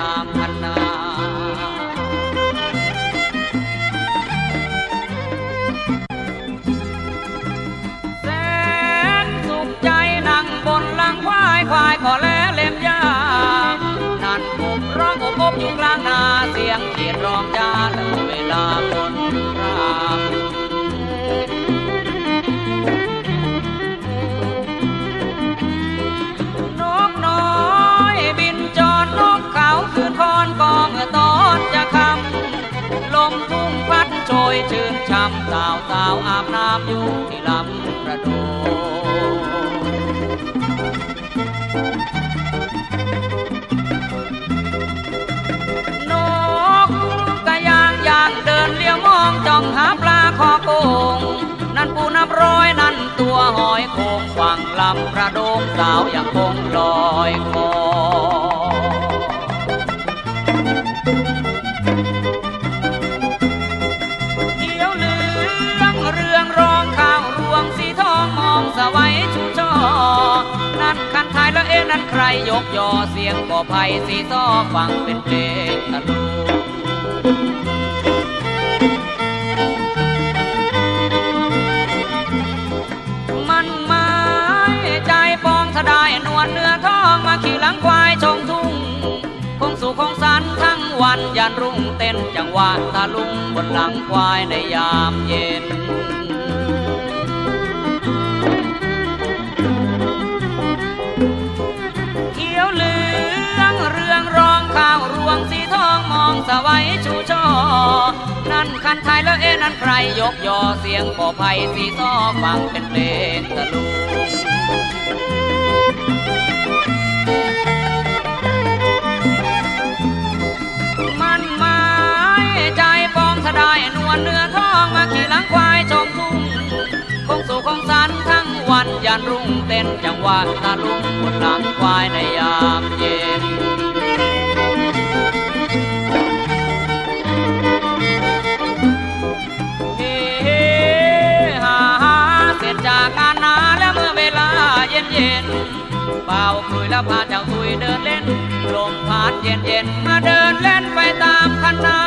นาวสาวอาบน้ำอยู่ที่ลำประโดนกกะยางยางเดินเลี้ยวมองจ้องหาปลาคอโกงนั่นปูนับร้อยนั่นตัวหอยโคงฝั่งลำประโดงสาวยังคงลอยคอ นั่นใครยกยอเสียงก่อไผ่สีซ้อฟังเป็นเพลงตะลุมันหมายใจปองสะดายนวลเนื้อทองมาขี่หลังควายชมทุ่ง คงสู่คงสันทั้งวันยันรุ่งเต้นจังหวะตาลุงบนหลังควายในยามเย็น ทองมองสวัยชูช่อ นั่นคันไทยแล้วเอ๊นั่นใครยกยอเสียงก่อไผ่สีซ้อฟังเป็นเพลงตะลุงมันหมายใจปองสะไดายนวลเนื้อทองมาขี่หลังควายชมทุ่งคงสู่คงสันทั้งวันยันรุ่งเต้นจังหวะตาลุงบนหลังควายในยามเย็น เย็นเป่าคลุยแล้วพาเจ้าคุยเดินเล่น ลมพัดเย็นเย็นมาเดินเล่นไปตามคันนา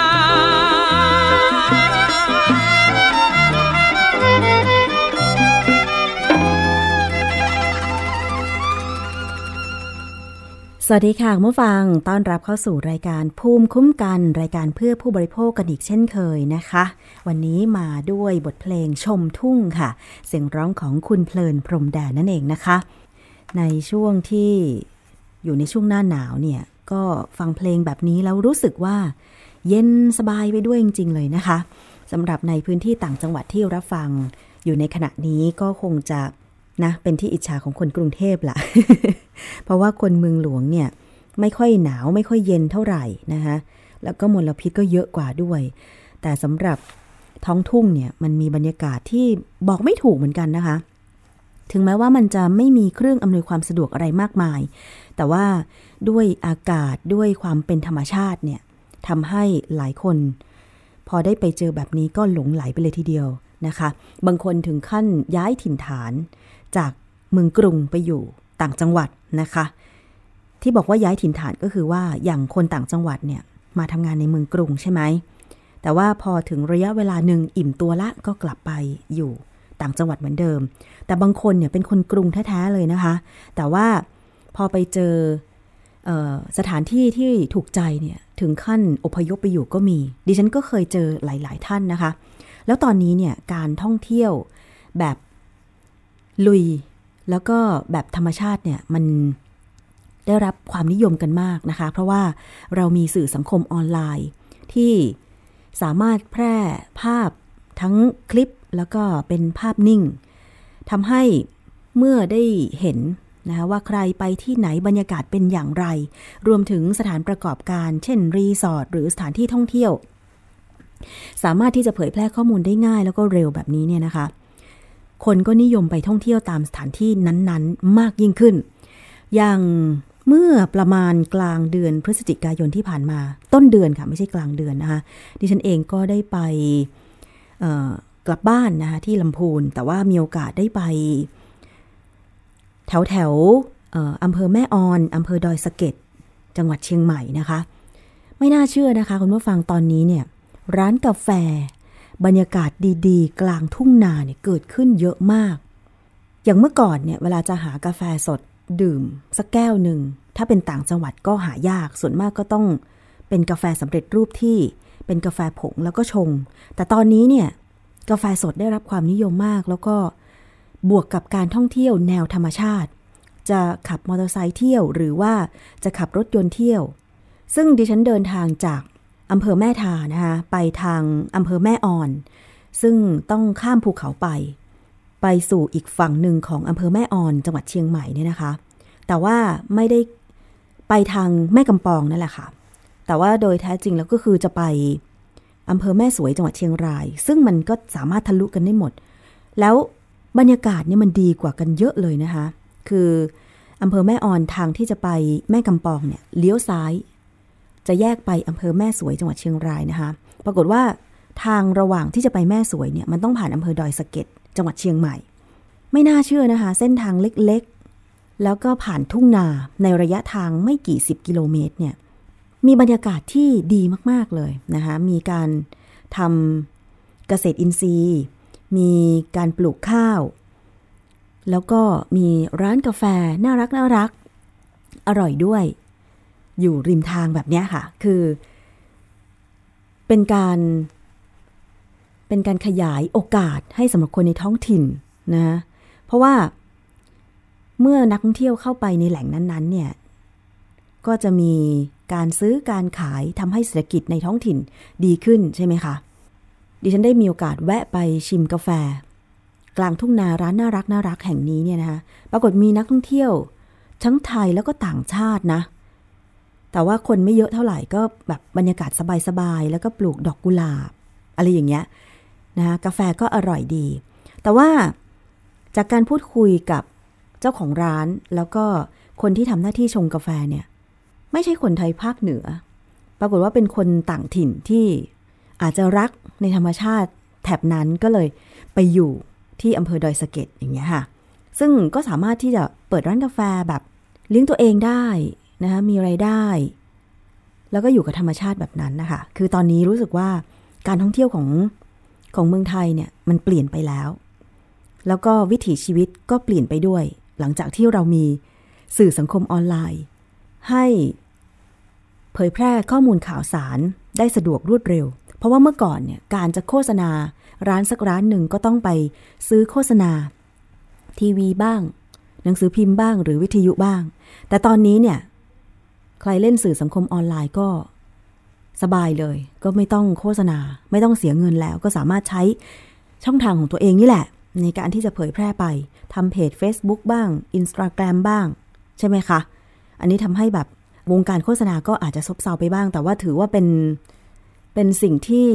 วัสดีค่ะคุณผู้ฟังต้อนรับเข้าสู่รายการภูมิคุ้มกันรายการเพื่อผู้บริโภคกันอีกเช่นเคยนะคะ วันนี้มาด้วยบทเพลงชมทุ่งค่ะ เสียงร้องของคุณเพลินพรมแดนนั่นเองนะคะ ในช่วงที่อยู่ในช่วงหน้าหนาวเนี่ย ก็ฟังเพลงแบบนี้แล้วรู้สึกว่า เย็นสบายไปด้วยจริง ๆ เลยนะคะสำหรับในพื้นที่ต่างจังหวัดที่รับฟังอยู่ในขณะนี้ก็คงจะ นะเป็นที่อิจฉาของคนกรุงเทพละเพราะว่าคนเมืองหลวงเนี่ยไม่ค่อยหนาวไม่ค่อยเย็นเท่าไหร่นะคะแล้วก็มลพิษก็เยอะกว่าด้วย แต่สำหรับท้องทุ่งเนี่ยมันมีบรรยากาศที่บอกไม่ถูกเหมือนกันนะคะ ถึงแม้ว่ามันจะไม่มีเครื่องอำนวยความสะดวกอะไรมากมาย แต่ว่าด้วยอากาศด้วยความเป็นธรรมชาติเนี่ยทำให้หลายคน พอได้ไปเจอแบบนี้ก็หลงไหลไปเลยทีเดียวนะคะ บางคนถึงขั้นย้ายถิ่นฐาน จากเมืองกรุงไปอยู่ต่างจังหวัดนะคะ ที่บอกว่าย้ายถิ่นฐานก็คือว่าอย่างคนต่างจังหวัดเนี่ยมาทำงานในเมืองกรุงใช่ไหมแต่ว่าพอถึงระยะเวลาหนึ่งอิ่มตัวละก็กลับไปอยู่ต่างจังหวัดเหมือนเดิม แต่บางคนเนี่ยเป็นคนกรุงแท้ๆเลยนะคะ แต่ว่าพอไปเจอออสถานที่ที่ถูกใจเนี่ยถึงขั้นอพยพไปอยู่ก็มี ดิฉันก็เคยเจอหลาย ๆ ท่านนะคะ แล้วตอนนี้เนี่ยการท่องเที่ยวแบบ ลุย แล้วก็แบบธรรมชาติเนี่ยมันได้รับความนิยมกันมากนะคะ เพราะว่าเรามีสื่อสังคมออนไลน์ ที่สามารถแพร่ภาพทั้งคลิปแล้วก็เป็นภาพนิ่งทำให้เมื่อได้เห็นนะคะว่าใครไปที่ไหนบรรยากาศเป็นอย่างไร รวมถึงสถานประกอบการ เช่นรีสอร์ทหรือสถานที่ท่องเที่ยว สามารถที่จะเผยแพร่ข้อมูลได้ง่ายแล้วก็เร็วแบบนี้เนี่ยนะคะ คนก็นิยมไปท่องเที่ยวตามสถานที่นั้นๆ มากยิ่งขึ้น อย่างเมื่อประมาณกลางเดือนพฤศจิกายนที่ผ่านมา ต้นเดือนค่ะ ไม่ใช่กลางเดือนนะคะดิฉันเองก็ได้ไปกลับบ้านนะคะที่ลำพูน แต่ว่ามีโอกาสได้ไป แถวแถวอำเภอแม่ออนอำเภอดอยสะเก็ดจังหวัดเชียงใหม่นะคะ ไม่น่าเชื่อนะคะ คุณผู้ฟังตอนนี้เนี่ย ร้านกาแฟ บรรยากาศดีๆ กลางทุ่งนาเนี่ยเกิดขึ้นเยอะมาก อย่างเมื่อก่อนเนี่ยเวลาจะหากาแฟสดดื่ม สักแก้วหนึ่ง ถ้าเป็นต่างจังหวัดก็หายากส่วนมากก็ต้องเป็นกาแฟสำเร็จรูปที่เป็นกาแฟผงแล้วก็ชง แต่ตอนนี้เนี่ยกาแฟสดได้รับความนิยมมาก แล้วก็บวกกับการท่องเที่ยวแนวธรรมชาติ จะขับมอเตอร์ไซค์เที่ยวหรือว่าจะขับรถยนต์เที่ยว ซึ่งดิฉันเดินทางจาก อำเภอแม่ทานะคะไปทางอำเภอแม่อ่อน ซึ่งต้องข้ามภูเขาไป ไปสู่อีกฝั่งหนึ่งของอำเภอแม่อ่อนจังหวัดเชียงใหม่เนี่ยนะคะ แต่ว่าไม่ได้ไปทางแม่กำปองนั่นแหละค่ะ แต่ว่าโดยแท้จริงแล้วก็คือจะไปอำเภอแม่สวยจังหวัดเชียงราย ซึ่งมันก็สามารถทะลุกันได้หมด แล้วบรรยากาศเนี่ยมันดีกว่ากันเยอะเลยนะคะ คืออำเภอแม่ออนทางที่จะไปแม่กำปองเนี่ยเลี้ยวซ้าย จะแยกไปอำเภอแม่สวยจังหวัดเชียงรายนะคะ ปรากฏว่าทางระหว่างที่จะไปแม่สวยเนี่ยมันต้องผ่านอำเภอดอยสะเก็ดจังหวัดเชียงใหม่ ไม่น่าเชื่อนะคะ เส้นทางเล็กๆ แล้วก็ผ่านทุ่งนาในระยะทางไม่กี่สิบกิโลเมตรเนี่ยมีบรรยากาศที่ดีมากๆเลยนะคะมีการทำเกษตรอินทรีย์ มีการปลูกข้าว แล้วก็มีร้านกาแฟน่ารักน่ารัก อร่อยด้วย อยู่ริมทางแบบนี้ค่ะ คือ เป็นการ เป็นการขยายโอกาสให้สำหรับคนในท้องถิ่นนะเพราะว่าเมื่อนักท่องเที่ยวเข้าไปในแหล่งนั้นๆ เนี่ย ก็จะมีการซื้อการขายทำให้เศรษฐกิจในท้องถิ่นดีขึ้นใช่ไหมคะ ดิฉันได้มีโอกาสแวะไปชิมกาแฟ กลางทุ่งนาร้านน่ารักน่ารักแห่งนี้เนี่ยนะคะ ปรากฏมีนักท่องเที่ยว ทั้งไทยแล้วก็ต่างชาตินะ แต่ว่าคนไม่เยอะเท่าไหร่ก็แบบบรรยากาศสบายๆ แล้วก็ปลูกดอกกุหลาบ อะไรอย่างเงี้ยนะคะกาแฟก็อร่อยดี แต่ว่าจากการพูดคุยกับเจ้าของร้านแล้วก็คนที่ทำหน้าที่ชงกาแฟเนี่ย ไม่ใช่คนไทยภาคเหนือ ปรากฏว่าเป็นคนต่างถิ่นที่อาจจะรักในธรรมชาติแถบนั้นก็เลยไปอยู่ที่อำเภอดอยสะเก็ดอย่างเงี้ยค่ะ ซึ่งก็สามารถที่จะเปิดร้านกาแฟแบบเลี้ยงตัวเองได้ นะคะมีไรายได้ แล้วก็อยู่กับธรรมชาติแบบนั้นนะคะ คือตอนนี้รู้สึกว่าการท่องเที่ยวของของเมืองไทยเนี่ยมันเปลี่ยนไปแล้ว แล้วก็วิถีชีวิตก็เปลี่ยนไปด้วย หลังจากที่เรามีสื่อสังคมออนไลน์ ให้เผยแพร่ข้อมูลข่าวสารได้สะดวกรวดเร็ว เพราะว่าเมื่อก่อนเนี่ยการจะโฆษณาร้านสักร้านหนึ่งก็ต้องไปซื้อโฆษณา ทีวีบ้าง หนังสือพิมพ์บ้าง หรือวิทยุบ้าง แต่ตอนนี้เนี่ย ใครเล่นสื่อสังคมออนไลน์ก็ สบายเลย ก็ไม่ต้องโฆษณา ไม่ต้องเสียเงินแล้ว ก็สามารถใช้ช่องทางของตัวเองนี่แหละ ในการที่จะเผยแพร่ไปทำเพจ Facebook บ้าง Instagram บ้าง ใช่ไหมคะ อันนี้ทำให้แบบวงการโฆษณาก็อาจจะซบเซาไปบ้าง แต่ว่าถือว่าเป็นเป็นสิ่งที่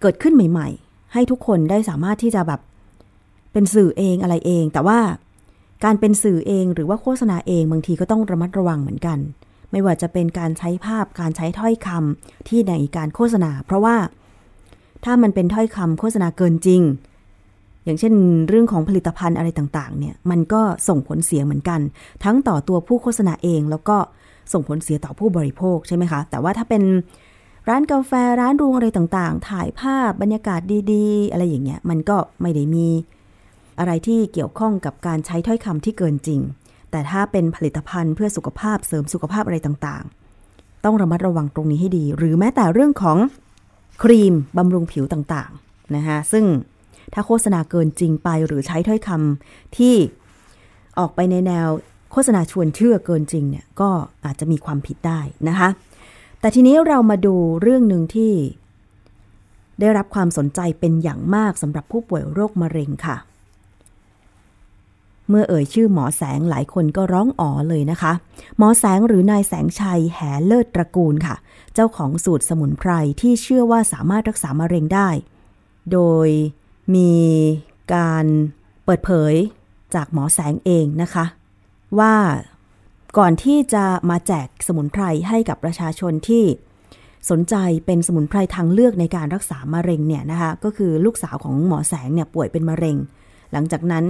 เกิดขึ้นใหม่ ๆ ให้ทุกคนได้สามารถที่จะแบบเป็นสื่อเองอะไรเอง แต่ว่าการเป็นสื่อเองหรือว่าโฆษณาเองบางทีก็ต้องระมัดระวังเหมือนกัน ไม่ว่าจะเป็นการใช้ภาพการใช้ถ้อยคำที่ในการโฆษณา เพราะว่าถ้ามันเป็นถ้อยคำโฆษณาเกินจริง อย่างเช่น เรื่องของผลิตภัณฑ์อะไรต่างๆ เนี่ยมันก็ส่งผลเสียเหมือนกัน ทั้งต่อตัวผู้โฆษณาเอง แล้วก็ส่งผลเสียต่อผู้บริโภคใช่ไหมคะ แต่ว่าถ้าเป็นร้านกาแฟร้านรวงอะไรต่างๆ ถ่ายภาพบรรยากาศดีๆ อะไรอย่างเงี้ยมันก็ไม่ได้มีอะไรที่เกี่ยวข้องกับการใช้ถ้อยคำที่เกินจริง แต่ถ้าเป็นผลิตภัณฑ์เพื่อสุขภาพเสริมสุขภาพอะไรต่างๆ ต้องระมัดระวังตรงนี้ให้ดี หรือแม้แต่เรื่องของครีมบำรุงผิวต่างๆนะคะซึ่งถ้าโฆษณาเกินจริงไปหรือใช้ถ้อยคำที่ออกไปในแนวโฆษณาชวนเชื่อเกินจริงเนี่ยก็อาจจะมีความผิดได้นะคะแต่ทีนี้เรามาดูเรื่องหนึ่งที่ได้รับความสนใจเป็นอย่างมากสำหรับผู้ป่วยโรคมะเร็งค่ะ เมื่อเอ่ยชื่อหมอแสงหลายคนก็ร้องอ๋อเลยนะคะ หมอแสงหรือนายแสงชัยแหเลิศตระกูลค่ะ เจ้าของสูตรสมุนไพรที่เชื่อว่าสามารถรักษามะเร็งได้ โดยมีการเปิดเผยจากหมอแสงเองนะคะ ว่าก่อนที่จะมาแจกสมุนไพรให้กับประชาชนที่สนใจเป็นสมุนไพรทางเลือกในการรักษามะเร็งเนี่ยนะคะ ก็คือลูกสาวของหมอแสงเนี่ยป่วยเป็นมะเร็ง หลังจากนั้น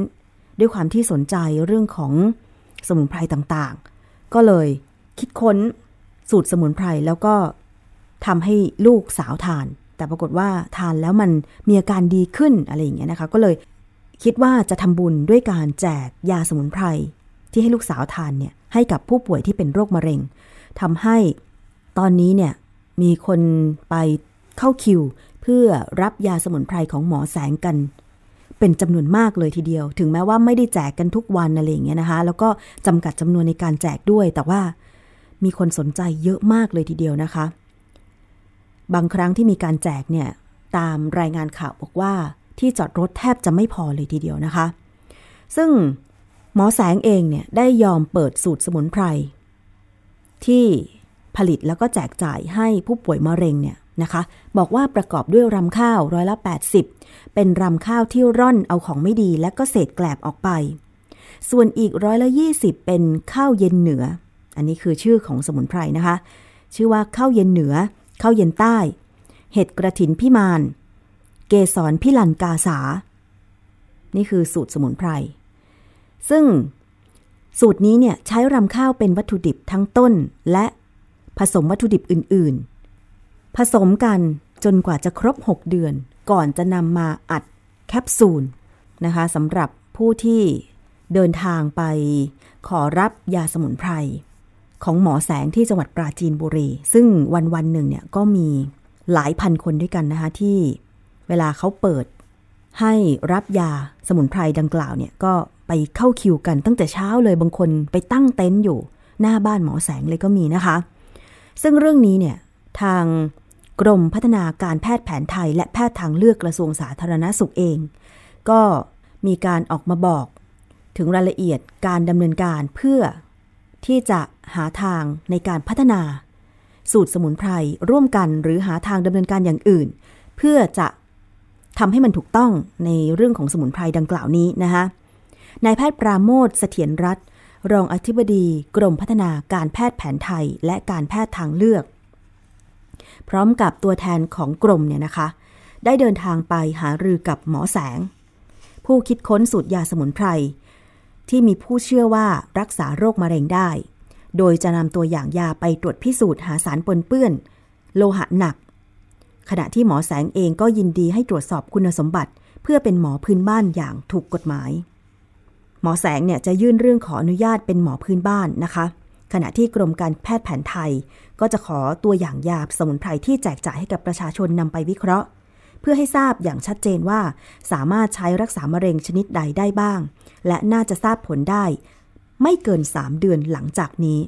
ด้วยความที่สนใจเรื่องของสมุนไพรต่างๆ ก็เลยคิดค้นสูตรสมุนไพรแล้วก็ทำให้ลูกสาวทาน แต่ปรากฏว่าทานแล้วมันมีอาการดีขึ้นอะไรอย่างเงี้ยนะคะ ก็เลยคิดว่าจะทำบุญด้วยการแจกยาสมุนไพรที่ให้ลูกสาวทานเนี่ยให้กับผู้ป่วยที่เป็นโรคมะเร็งทำให้ตอนนี้เนี่ยมีคนไปเข้าคิว เพื่อรับยาสมุนไพรของหมอแสงกัน เป็นจำนวนมากเลยทีเดียว ถึงแม้ว่าไม่ได้แจกกันทุกวันอะไรอย่างเงี้ยนะคะ แล้วก็จำกัดจำนวนในการแจกด้วย แต่ว่ามีคนสนใจเยอะมากเลยทีเดียวนะคะ บางครั้งที่มีการแจกเนี่ยตามรายงานข่าวบอกว่าที่จอดรถแทบจะไม่พอเลยทีเดียวนะคะ ซึ่งหมอแสงเองเนี่ยได้ยอมเปิดสูตรสมุนไพรที่ผลิตแล้วก็แจกจ่ายให้ผู้ป่วยมะเร็งเนี่ย นะคะ บอกว่าประกอบด้วยรำข้าวร้อยละ 80 เป็นรำข้าวที่ร่อนเอาของไม่ดีและก็เศษแกลบออกไป ส่วนอีกร้อยละ 20 เป็นข้าวเย็นเหนือ อันนี้คือชื่อของสมุนไพรนะคะ ชื่อว่าข้าวเย็นเหนือ ข้าวเย็นใต้ เห็ดกระถินพิมาน เกสรพิลันกาสา นี่คือสูตรสมุนไพร ซึ่งสูตรนี้เนี่ยใช้รำข้าวเป็นวัตถุดิบทั้งต้นและผสมวัตถุดิบอื่นๆ ผสมกันจนกว่าจะครบ 6 เดือน ก่อนจะนำมาอัดแคปซูลนะคะสำหรับผู้ที่เดินทางไปขอรับยาสมุนไพร ของหมอแสงที่จังหวัดปราจีนบุรี ซึ่งวันวันหนึ่งเนี่ยก็มีหลายพันคนด้วยกันนะคะที่เวลาเขาเปิดให้รับยาสมุนไพรดังกล่าวเนี่ยก็ไปเข้าคิวกันตั้งแต่เช้าเลยบางคนไปตั้งเต็นท์อยู่ หน้าบ้านหมอแสงเลยก็มีนะคะ ซึ่งเรื่องนี้เนี่ยทาง กรมพัฒนาการแพทย์แผนไทย และแพทย์ทางเลือกกระทรวงสาธารณสุขเอง ก็มีการออกมาบอก ถึงรายละเอียดการดำเนินการเพื่อที่จะหาทางในการพัฒนา สูตรสมุนไพรร่วมกันหรือหาทางดำเนินการอย่างอื่น เพื่อจะทำให้มันถูกต้องในเรื่องของสมุนไพรดังกล่าวนี้นะคะนายแพทย์ปราโมทเสถียรรัตน์รองอธิบดีกรมพัฒนาการแพทย์แผนไทย และการแพทย์ทางเลือก พร้อมกับตัวแทนของกรมเนี่ยนะคะ ได้เดินทางไปหารือกับหมอแสง ผู้คิดค้นสูตรยาสมุนไพร ที่มีผู้เชื่อว่ารักษาโรคมะเร็งได้ โดยจะนำตัวอย่างยาไปตรวจพิสูจน์หาสารปนเปื้อน โลหะหนัก ขณะที่หมอแสงเองก็ยินดีให้ตรวจสอบคุณสมบัติ เพื่อเป็นหมอพื้นบ้านอย่างถูกกฎหมาย หมอแสงเนี่ยจะยื่นเรื่องขออนุญาตเป็นหมอพื้นบ้านนะคะ ขณะที่กรมการแพทย์แผนไทย ก็จะขอตัวอย่างยาสมุนไพรที่แจกจ่ายให้กับประชาชนนำไปวิเคราะห์ เพื่อให้ทราบอย่างชัดเจนว่า สามารถใช้รักษามะเร็งชนิดใดได้บ้าง และน่าจะทราบผลได้ ไม่เกิน 3 เดือนหลังจากนี้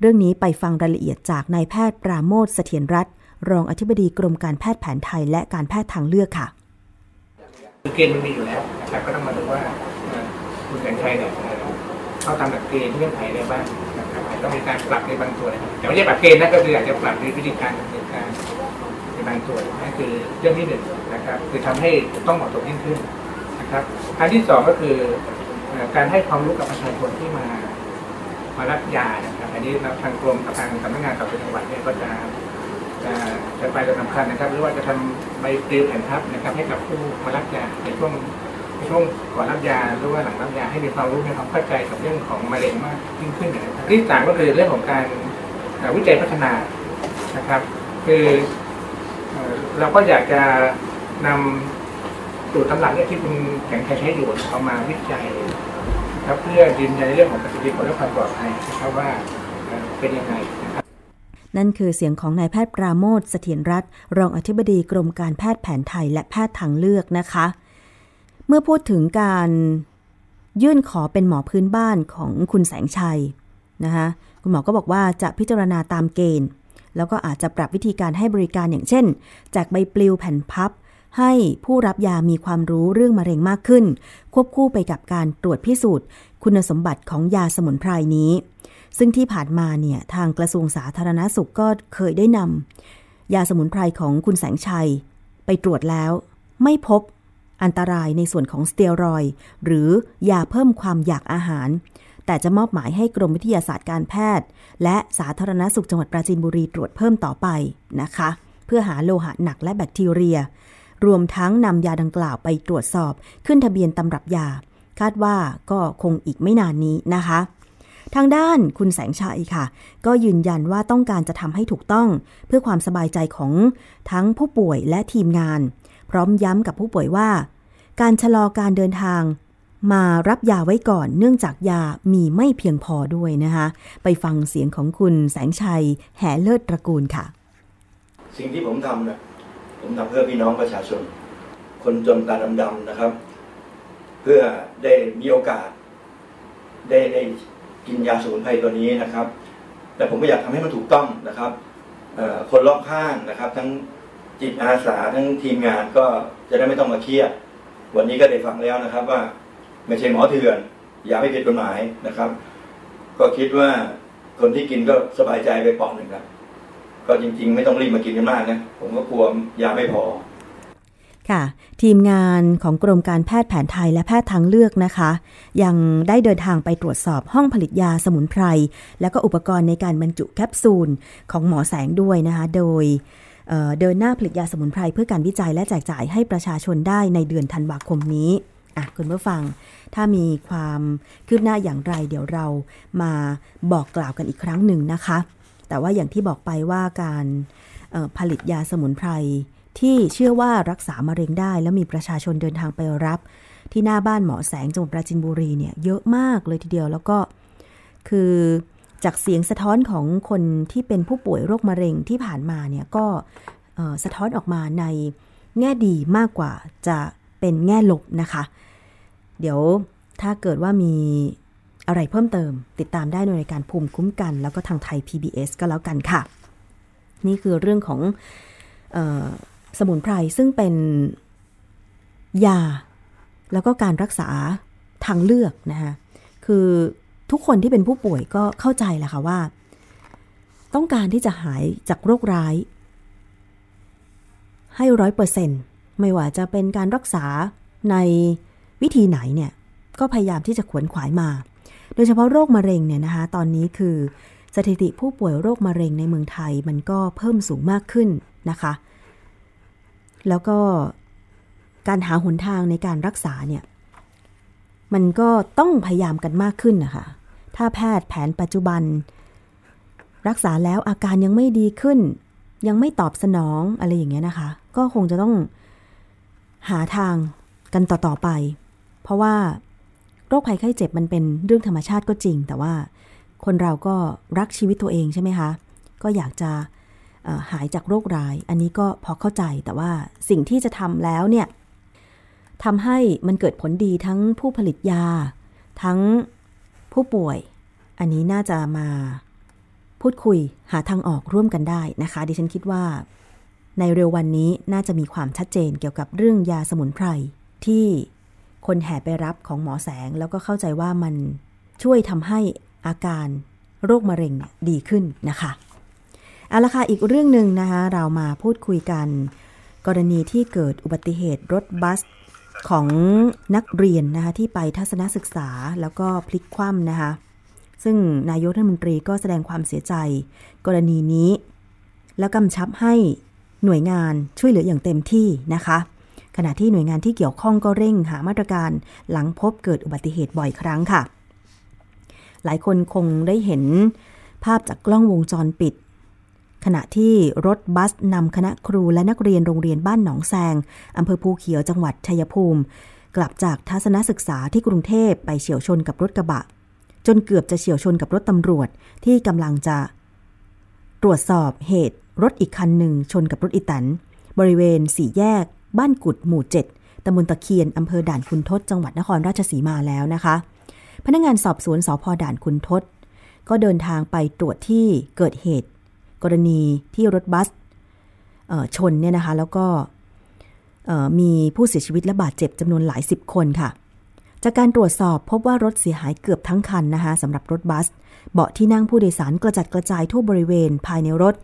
เรื่องนี้ไปฟังรายละเอียดจากนายแพทย์ปราโมทเสถียรรัตน์รองอธิบดีกรมการแพทย์แผนไทย และการแพทย์ทางเลือกค่ะเกณฑ์มันมีอยู่แล้วนะครับก็ต้องมาดูว่าคุณแสงชัยเนี่ยเอ่อเข้าตามหลักเกณฑ์เงื่อนไขอะไรบ้าง นะครับอาจจะต้องมีการปรับในบางส่วนแต่ไม่ใช่ปรับเกณฑ์นะก็คืออาจจะปรับในวิธีการดำเนินการในบางส่วนนั่นคือเรื่องที่หนึ่งนะครับ คือทำให้ต้องเหมาะสมยิ่งขึ้นนะครับอันที่สองก็คือการให้ความรู้กับประชาชนที่มามารับยานะครับอันนี้ทางกรมกับทางสำนักงานสอบสวนจังหวัดเนี่ยก็จะจะจะไปจะสำคัญนะครับ หรือว่าจะทำใบปลิวแผ่นทับนะครับ ให้กับผู้มารับยาในช่วง ช่วงก่อนรับยาหรือว่าหลังรับยาให้มีความรู้มีความเข้าใจกับเรื่องของมะเร็งมากยิ่งขึ้นนะครับที่สามก็คือเรื่องของการวิจัยพัฒนานะครับ คือเราก็อยากจะนำสูตรตำรับเนี่ยที่คุณแข็งใจใช้อยู่เอามาวิจัยนะครับเพื่อยืนยันในเรื่องของประสิทธิผลและความปลอดภัยนะครับว่าเอ่อเป็นยังไงนะครับนั่นคือเสียงของนายแพทย์ปราโมทเสถียรรัตน์รองอธิบดีกรมการแพทย์แผนไทยและแพทย์ทางเลือกนะคะ เมื่อพูดถึงการยื่นขอเป็นหมอพื้นบ้านของคุณแสงชัยนะคะคุณหมอก็บอกว่าจะพิจารณาตามเกณฑ์ แล้วก็อาจจะปรับวิธีการให้บริการอย่างเช่น จากใบปลิวแผ่นพับ ให้ผู้รับยามีความรู้เรื่องมะเร็งมากขึ้น ควบคู่ไปกับการตรวจพิสูจน์ คุณสมบัติของยาสมุนไพรนี้ ซึ่งที่ผ่านมาเนี่ยทางกระทรวงสาธารณสุขก็เคยได้นำยาสมุนไพรของคุณแสงชัย ไปตรวจแล้ว ไม่พบ อันตรายในส่วนของสเตียรอย หรือยาเพิ่มความอยากอาหาร แต่จะมอบหมายให้กรมวิทยาศาสตร์การแพทย์ และสาธารณสุขจังหวัดปราจีนบุรีตรวจเพิ่มต่อไปนะคะ เพื่อหาโลหะหนักและแบคทีเรีย รวมทั้งนำยาดังกล่าวไปตรวจสอบ ขึ้นทะเบียนตำรับยา คาดว่าก็คงอีกไม่นานนี้นะคะทางด้านคุณแสงชัยค่ะ ก็ยืนยันว่าต้องการจะทำให้ถูกต้อง เพื่อความสบายใจของทั้งผู้ป่วยและทีมงาน ร้อมย้ำกับผู้ป่วยว่า การชะลอการเดินทาง มารับยาไว้ก่อน เนื่องจากยามีไม่เพียงพอด้วยนะคะ ไปฟังเสียงของคุณแสงชัย แห่เลิศตระกูลค่ะ สิ่งที่ผมทำนี่ยผมทำเพื่อพี่น้องประชาชน คนจนตาดำๆนะครับ เพื่อได้มีโอกาส ได้ได้กินยาสมุนไพรตัวนี้นะครับ แต่ผมก็อยากทำให้มันถูกต้องนะครับคนรอบข้างนะครับ ทั้ง จิตอาสาทั้งทีมงานก็จะได้ไม่ต้องมาเครียด วันนี้ก็ได้ฟังแล้วนะครับ ว่าไม่ใช่หมอเถื่อนยาไม่ผิดกฎหมายนะครับ ก็คิดว่าคนที่กินก็สบายใจไปปองหนึ่งครับ ก็จริง ๆ ไม่ต้องรีบมากินกันมากนะผมก็กลัวยาไม่พอค่ะทีมงานของกรมการแพทย์แผนไทยและแพทย์ทางเลือกนะคะ ยังได้เดินทางไปตรวจสอบห้องผลิตยาสมุนไพร และก็อุปกรณ์ในการบรรจุแคปซูลของหมอแสงด้วยนะคะ โดย เดินหน้าผลิตยาสมุนไพรเพื่อการวิจัยและแจกจ่ายให้ประชาชนได้ในเดือนธันวาคมนี้อะคุณผู้ฟัง ถ้ามีความคืบหน้าอย่างไร เดี๋ยวเรามาบอกกล่าวกันอีกครั้งหนึ่งนะคะ แต่ว่าอย่างที่บอกไปว่าการผลิตยาสมุนไพรที่เชื่อว่ารักษามะเร็งได้ แล้วมีประชาชนเดินทางไปรับ ที่หน้าบ้านหมอแสงจังหวัดปราจินบุรีเนี่ยเยอะมากเลยทีเดียวแล้วก็คือ จากเสียงสะท้อนของคนที่เป็นผู้ป่วยโรคมะเร็งที่ผ่านมาเนี่ยก็สะท้อนออกมาในแง่ดีมากกว่าจะเป็นแง่ลบนะคะ เดี๋ยวถ้าเกิดว่ามีอะไรเพิ่มเติม ติดตามได้ในรายการภูมิคุ้มกัน แล้วก็ทางไทย PBS ก็แล้วกันค่ะ นี่คือเรื่องของออสมุนไพรซึ่งเป็นยา แล้วก็การรักษาทางเลือกนะคะคือ ทุกคนที่เป็นผู้ป่วยก็เข้าใจแหละค่ะว่า ต้องการที่จะหายจากโรคร้าย ให้ร้อยเปอร์เซ็นต์ไม่ว่าจะเป็นการรักษาในวิธีไหนเนี่ย ก็พยายามที่จะขวนขวายมา โดยเฉพาะโรคมะเร็งเนี่ยนะคะ ตอนนี้คือสถิติผู้ป่วยโรคมะเร็งในเมืองไทยมันก็เพิ่มสูงมากขึ้นนะคะ แล้วก็การหาหนทางในการรักษาเนี่ย มันก็ต้องพยายามกันมากขึ้นนะคะ ถ้าแพทย์แผนปัจจุบัน รักษาแล้วอาการยังไม่ดีขึ้น ยังไม่ตอบสนองอะไรอย่างเงี้ยนะคะ ก็คงจะต้องหาทางกันต่อๆไป เพราะว่าโรคภัยไข้เจ็บมันเป็นเรื่องธรรมชาติก็จริง แต่ว่าคนเราก็รักชีวิตตัวเองใช่ไหมคะ ก็อยากจะหายจากโรคร้าย อันนี้ก็พอเข้าใจแต่ว่าสิ่งที่จะทำแล้วเนี่ยทำให้มันเกิดผลดีทั้งผู้ผลิตยา ทั้ง ผู้ป่วย อันนี้น่าจะมาพูดคุยหาทางออกร่วมกันได้นะคะ ดิฉันคิดว่า ในเร็ววันนี้น่าจะมีความชัดเจนเกี่ยวกับเรื่องยาสมุนไพรที่คนแห่ไปรับของหมอแสง แล้วก็เข้าใจว่ามันช่วยทำให้อาการโรคมะเร็งดีขึ้นนะคะเอาละค่ะอีกเรื่องหนึ่งนะคะ เรามาพูดคุยกัน กรณีที่เกิดอุบัติเหตุรถบัส ของนักเรียนนะคะที่ไปทัศนศึกษาแล้วก็พลิกคว่ำนะคะซึ่งนายกรัฐมนตรีก็แสดงความเสียใจ กรณีนี้ แล้วกำชับให้หน่วยงานช่วยเหลืออย่างเต็มที่นะคะ ขณะที่หน่วยงานที่เกี่ยวข้องก็เร่งหามาตรการหลังพบเกิดอุบัติเหตุบ่อยครั้งค่ะ หลายคนคงได้เห็นภาพจากกล้องวงจรปิด ขณะที่รถบัสนำคณะครูและนักเรียนโรงเรียนบ้านหนองแซงอำเภอภูเขียวจังหวัดชัยภูมิ กลับจากทัศนศึกษาที่กรุงเทพไปเฉียวชนกับรถกระบะ จนเกือบจะเฉียวชนกับรถตำรวจที่กำลังจะ ตรวจสอบเหตุรถอีกคันหนึ่งชนกับรถอีตัน บริเวณสี่แยก บ้านกุดหมู่7ตำบลตะเคียนอำเภอด่านคุณทศจังหวัดนครราชสีมาแล้วนะคะ พนักงานสอบสวนสพด่านคุณทศก็เดินทางไปตรวจที่เกิดเหตุ กรณีที่รถบัสชนเนี่ยนะคะ แล้วก็มีผู้เสียชีวิตและบาดเจ็บจำนวนหลายสิบคนค่ะ จากการตรวจสอบพบว่ารถเสียหายเกือบทั้งคันนะคะสำหรับรถบัส เบาะที่นั่งผู้โดยสารกระจัดกระจายทั่วบริเวณภายในรถ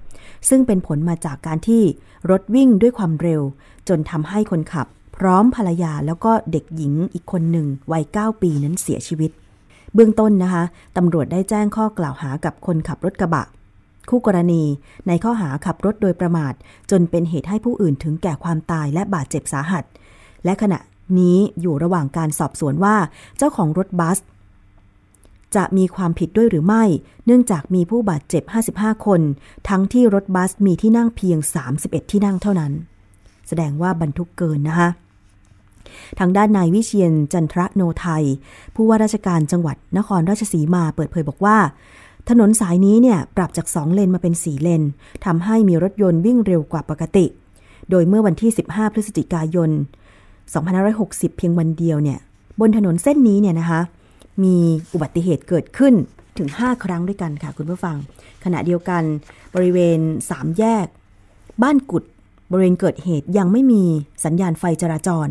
ซึ่งเป็นผลมาจากการที่รถวิ่งด้วยความเร็ว จนทำให้คนขับ พร้อมภรรยาแล้วก็เด็กหญิงอีกคนหนึ่งวัย 9 ปีนั้นเสียชีวิต เบื้องต้นนะคะตำรวจได้แจ้งข้อกล่าวหากับคนขับรถกระบะ คู่กรณีในข้อหาขับรถโดยประมาท จนเป็นเหตุให้ผู้อื่นถึงแก่ความตายและบาดเจ็บสาหัส และขณะนี้อยู่ระหว่างการสอบสวนว่า เจ้าของรถบัส จะมีความผิดด้วยหรือไม่ เนื่องจากมีผู้บาดเจ็บ 55 คน ทั้งที่รถบัสมีที่นั่งเพียง 31 ที่นั่งเท่านั้น แสดงว่าบรรทุกเกินนะคะทางด้านนายวิเชียนจันทระโนไทย ผู้ว่าราชการจังหวัดนครราชสีมาเปิดเผยบอกว่า ถนนสายนี้เนี่ยปรับจาก 2 เลนมาเป็น 4 เลนทำให้มีรถยนต์วิ่งเร็วกว่าปกติ โดยเมื่อวันที่ 15 พฤศจิกายน 2560 เพียงวันเดียวเนี่ยบนถนนเส้นนี้เนี่ยนะคะมีอุบัติเหตุเกิดขึ้นถึง 5 ครั้งด้วยกันค่ะคุณผู้ฟัง ขณะเดียวกันบริเวณ 3 แยก บ้านกุดบริเวณเกิดเหตุยังไม่มีสัญญาณไฟจราจร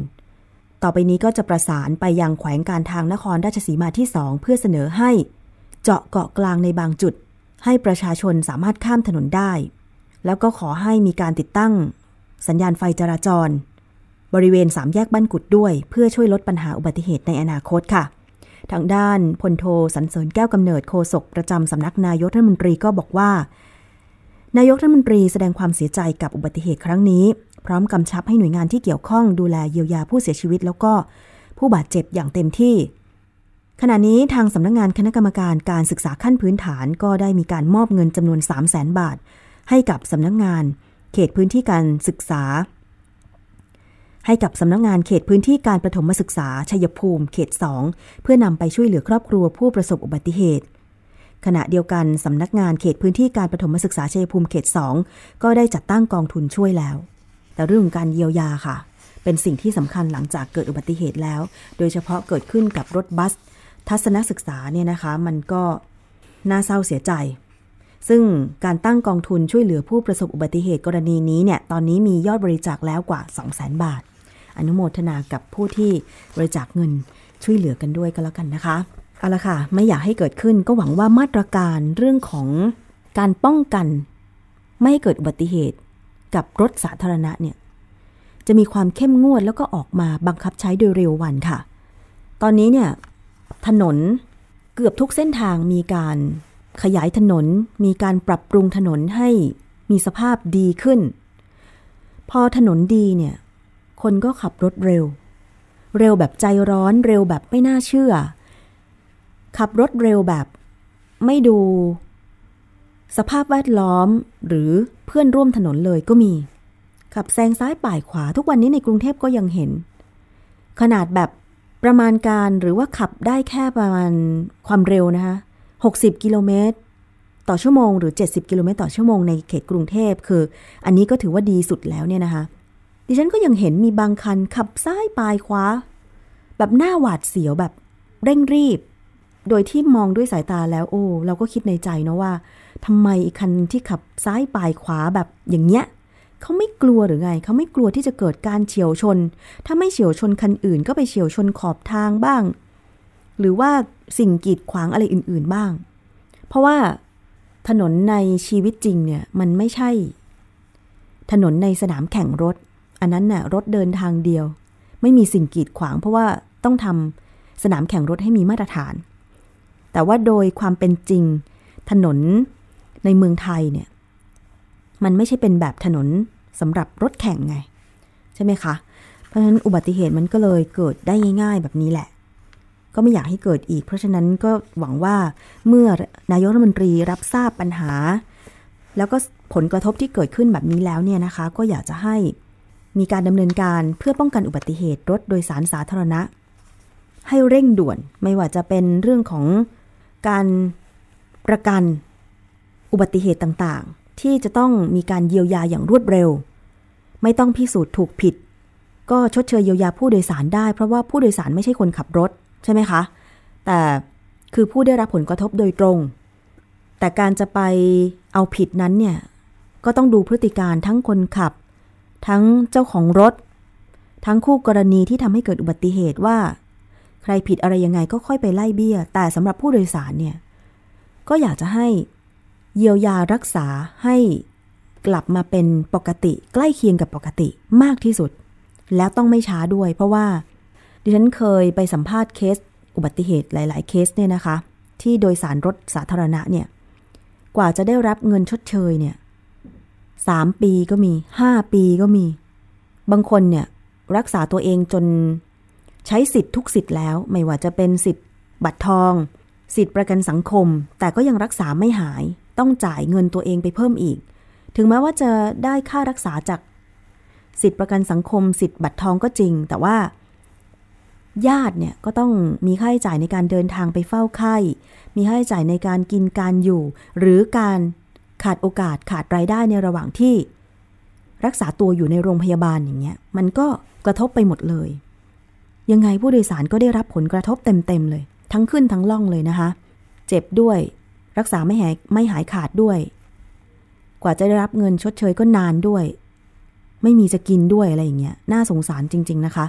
ต่อไปนี้ก็จะประสานไปยังแขวงการทางนครราชสีมาที่ 2 เพื่อเสนอให้ เจาะเกาะกลางในบางจุด ให้ประชาชนสามารถข้ามถนนได้ แล้วก็ขอให้มีการติดตั้ง สัญญาณไฟจราจร บริเวณสามแยกบ้านกุดด้วย เพื่อช่วยลดปัญหาอุบัติเหตุในอนาคตค่ะ ทางด้านพลโทสันเสริญแก้วกำเนิดโฆษกประจำสำนักนายกรัฐมนตรีก็บอกว่านายกรัฐมนตรีแสดงความเสียใจกับอุบัติเหตุครั้งนี้ พร้อมกำชับให้หน่วยงานที่เกี่ยวข้องดูแลเยียวยาผู้เสียชีวิต แล้วก็ผู้บาดเจ็บอย่างเต็มที่ ขณะนี้ทางสำนักงงานคณะกรรมการการศึกษาขั้นพื้นฐานก็ได้มีการมอบเงินจำนวน 3 0 0แสนบาท ให้กับสำนักงงาน เขตพื้นที่การศึกษา ให้กับสำนักงงานเขตพื้นที่การประถมศึกษาชัยภูมิ เขต 2 เพื่อนำไปช่วยเหลือครอบครัวผู้ประสบอุบัติเหตุ ขณะเดียวกันสำนักงานเขตพื้นที่การประถมศึกษาชัยภูมิเขต 2 ก็ได้จัดตั้งกองทุนช่วยแล้ว แต่เรื่องของการเยียวยาค่ะ เป็นสิ่งที่สำคัญหลังจากเกิดอุบัติเหตุแล้ว โดยเฉพาะเกิดขึ้นกับรถบัส ทัศนศึกษาเนี่ยนะคะมันก็น่าเศร้าเสียใจ ซึ่งการตั้งกองทุนช่วยเหลือผู้ประสบอุบัติเหตุกรณีนี้เนี่ยตอนนี้มียอดบริจาคแล้วกว่า 2 0 0 0 0 0 บาท อนุโมทนากับผู้ที่บริจาคเงินช่วยเหลือกันด้วยก็แล้วกันนะคะเอาละค่ะไม่อยากให้เกิดขึ้นก็หวังว่ามาตรการเรื่องของการป้องกัน ไม่ให้เกิดอุบัติเหตุกับรถสาธารณะเนี่ยจะมีความเข้มงวดแล้วก็ออกมาบังคับใช้โดยเร็ววันค่ะ ตอนนี้เนี่ย ถนน เกือบทุกเส้นทางมีการขยายถนน มีการปรับปรุงถนนให้มีสภาพดีขึ้น พอถนนดีเนี่ย คนก็ขับรถเร็ว เร็วแบบใจร้อนเร็วแบบไม่น่าเชื่อ ขับรถเร็วแบบไม่ดู สภาพแวดล้อมหรือเพื่อนร่วมถนนเลยก็มี ขับแซงซ้ายป่ายขวาทุกวันนี้ในกรุงเทพก็ยังเห็น ขนาดแบบ ประมาณการหรือว่าขับได้แค่ประมาณความเร็วนะคะ60 กิโลเมตร ต่อชั่วโมงหรือ 70 กิโลเมตรต่อชั่วโมงในเขตกรุงเทพคือ อันนี้ก็ถือว่าดีสุดแล้วเนี่ยนะคะ ดิฉันก็ยังเห็นมีบางคันขับซ้ายปลายขวาแบบหน้าหวาดเสียวแบบเร่งรีบ โดยที่มองด้วยสายตาแล้วโอ้เราก็คิดในใจนะว่าทำไมอีกคันที่ขับซ้ายปลายขวาแบบอย่างเงี้ย เขาไม่กลัวหรือไง เขาไม่กลัวที่จะเกิดการเฉียวชน ถ้าไม่เฉียวชนคันอื่น ก็ไปเฉียวชนขอบทางบ้าง หรือว่าสิ่งกีดขวางอะไรอื่น ๆบ้าง เพราะว่าถนนในชีวิตจริงเนี่ยมันไม่ใช่ ถนนในสนามแข่งรถ อันนั้นน่ะรถเดินทางเดียว ไม่มีสิ่งกีดขวาง เพราะว่าต้องทำสนามแข่งรถให้มีมาตรฐาน แต่ว่าโดยความเป็นจริง ถนนในเมืองไทยเนี่ย มันไม่ใช่เป็นแบบถนนสำหรับรถแข่งไง ใช่ไหมคะ เพราะฉะนั้นอุบัติเหตุมันก็เลยเกิดได้ง่าย ๆ แบบนี้แหละ ก็ไม่อยากให้เกิดอีก เพราะฉะนั้นก็หวังว่าเมื่อนายกรัฐมนตรีรับทราบปัญหา แล้วก็ผลกระทบที่เกิดขึ้นแบบนี้แล้วเนี่ยนะคะ ก็อยากจะให้มีการดำเนินการเพื่อป้องกันอุบัติเหตุรถโดยสารสาธารณะ ให้เร่งด่วนไม่ว่าจะเป็นเรื่องของการประกันอุบัติเหตุต่าง ที่จะต้องมีการเยียวยาอย่างรวดเร็ว ไม่ต้องพิสูจน์ถูกผิด ก็ชดเชยเยียวยาผู้โดยสารได้ เพราะว่าผู้โดยสารไม่ใช่คนขับรถใช่ไหมคะ แต่คือผู้ได้รับผลกระทบโดยตรง แต่การจะไปเอาผิดนั้นเนี่ยก็ต้องดูพฤติการทั้งคนขับ ทั้งเจ้าของรถ ทั้งคู่กรณีที่ทำให้เกิดอุบัติเหตุว่า ใครผิดอะไรยังไงก็ค่อยไปไล่เบี้ย แต่สำหรับผู้โดยสารเนี่ยก็อยากจะให้ เยียวยารักษาให้กลับมาเป็นปกติใกล้เคียงกับปกติมากที่สุด แล้วต้องไม่ช้าด้วย เพราะว่า ดิฉันเคยไปสัมภาษณ์เคส อุบัติเหตุหลาย ๆ เคสเนี่ยนะคะ ที่โดยสารรถสาธารณะเนี่ย กว่าจะได้รับเงินชดเชยเนี่ยสามปีก็มีห้าปีก็มี บางคนเนี่ยรักษาตัวเองจนใช้สิทธิ์ทุกสิทธิ์แล้ว ไม่ว่าจะเป็นสิทธิ์บัตรทอง สิทธิ์ประกันสังคม แต่ก็ยังรักษาไม่หาย ต้องจ่ายเงินตัวเองไปเพิ่มอีก ถึงแม้ว่าจะได้ค่ารักษาจากสิทธิประกันสังคม สิทธิบัตรทองก็จริง แต่ว่า ญาติเนี่ยก็ต้องมีค่าใช้จ่ายในการเดินทางไปเฝ้าไข้ มีค่าใช้จ่ายในการกินการอยู่ หรือการขาดโอกาสขาดรายได้ในระหว่างที่ รักษาตัวอยู่ในโรงพยาบาลอย่างเงี้ย มันก็กระทบไปหมดเลย ยังไงผู้โดยสารก็ได้รับผลกระทบเต็มๆเลย ทั้งขึ้นทั้งล่องเลยนะคะ เจ็บด้วย รักษาไม่หายไม่หายขาดด้วย กว่าจะได้รับเงินชดเชยก็นานด้วย ไม่มีจะกินด้วยอะไรอย่างเงี้ยน่าสงสารจริง ๆนะคะ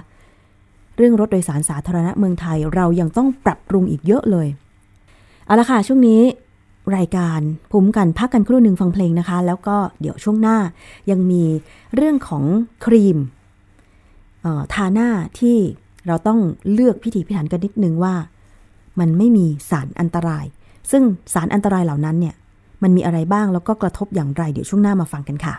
เรื่องรถโดยสารสาธารณะเมืองไทยเรายังต้องปรับปรุงอีกเยอะเลยเอาละค่ะช่วงนี้รายการภูมิกันพักกันครู่หนึ่งฟังเพลงนะคะ แล้วก็เดี๋ยวช่วงหน้ายังมีเรื่องของครีมทาหน้าที่เราต้องเลือกพิธีพิถันกันนิดนึงว่า มันไม่มีสารอันตราย ซึ่งสารอันตรายเหล่านั้นเนี่ย มันมีอะไรบ้างแล้วก็กระทบอย่างไร เดี๋ยวช่วงหน้ามาฟังกันค่ะ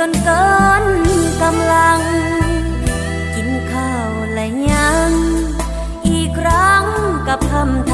จนเกินกำลัง กินข้าวและยัง อีกครั้งกับคำ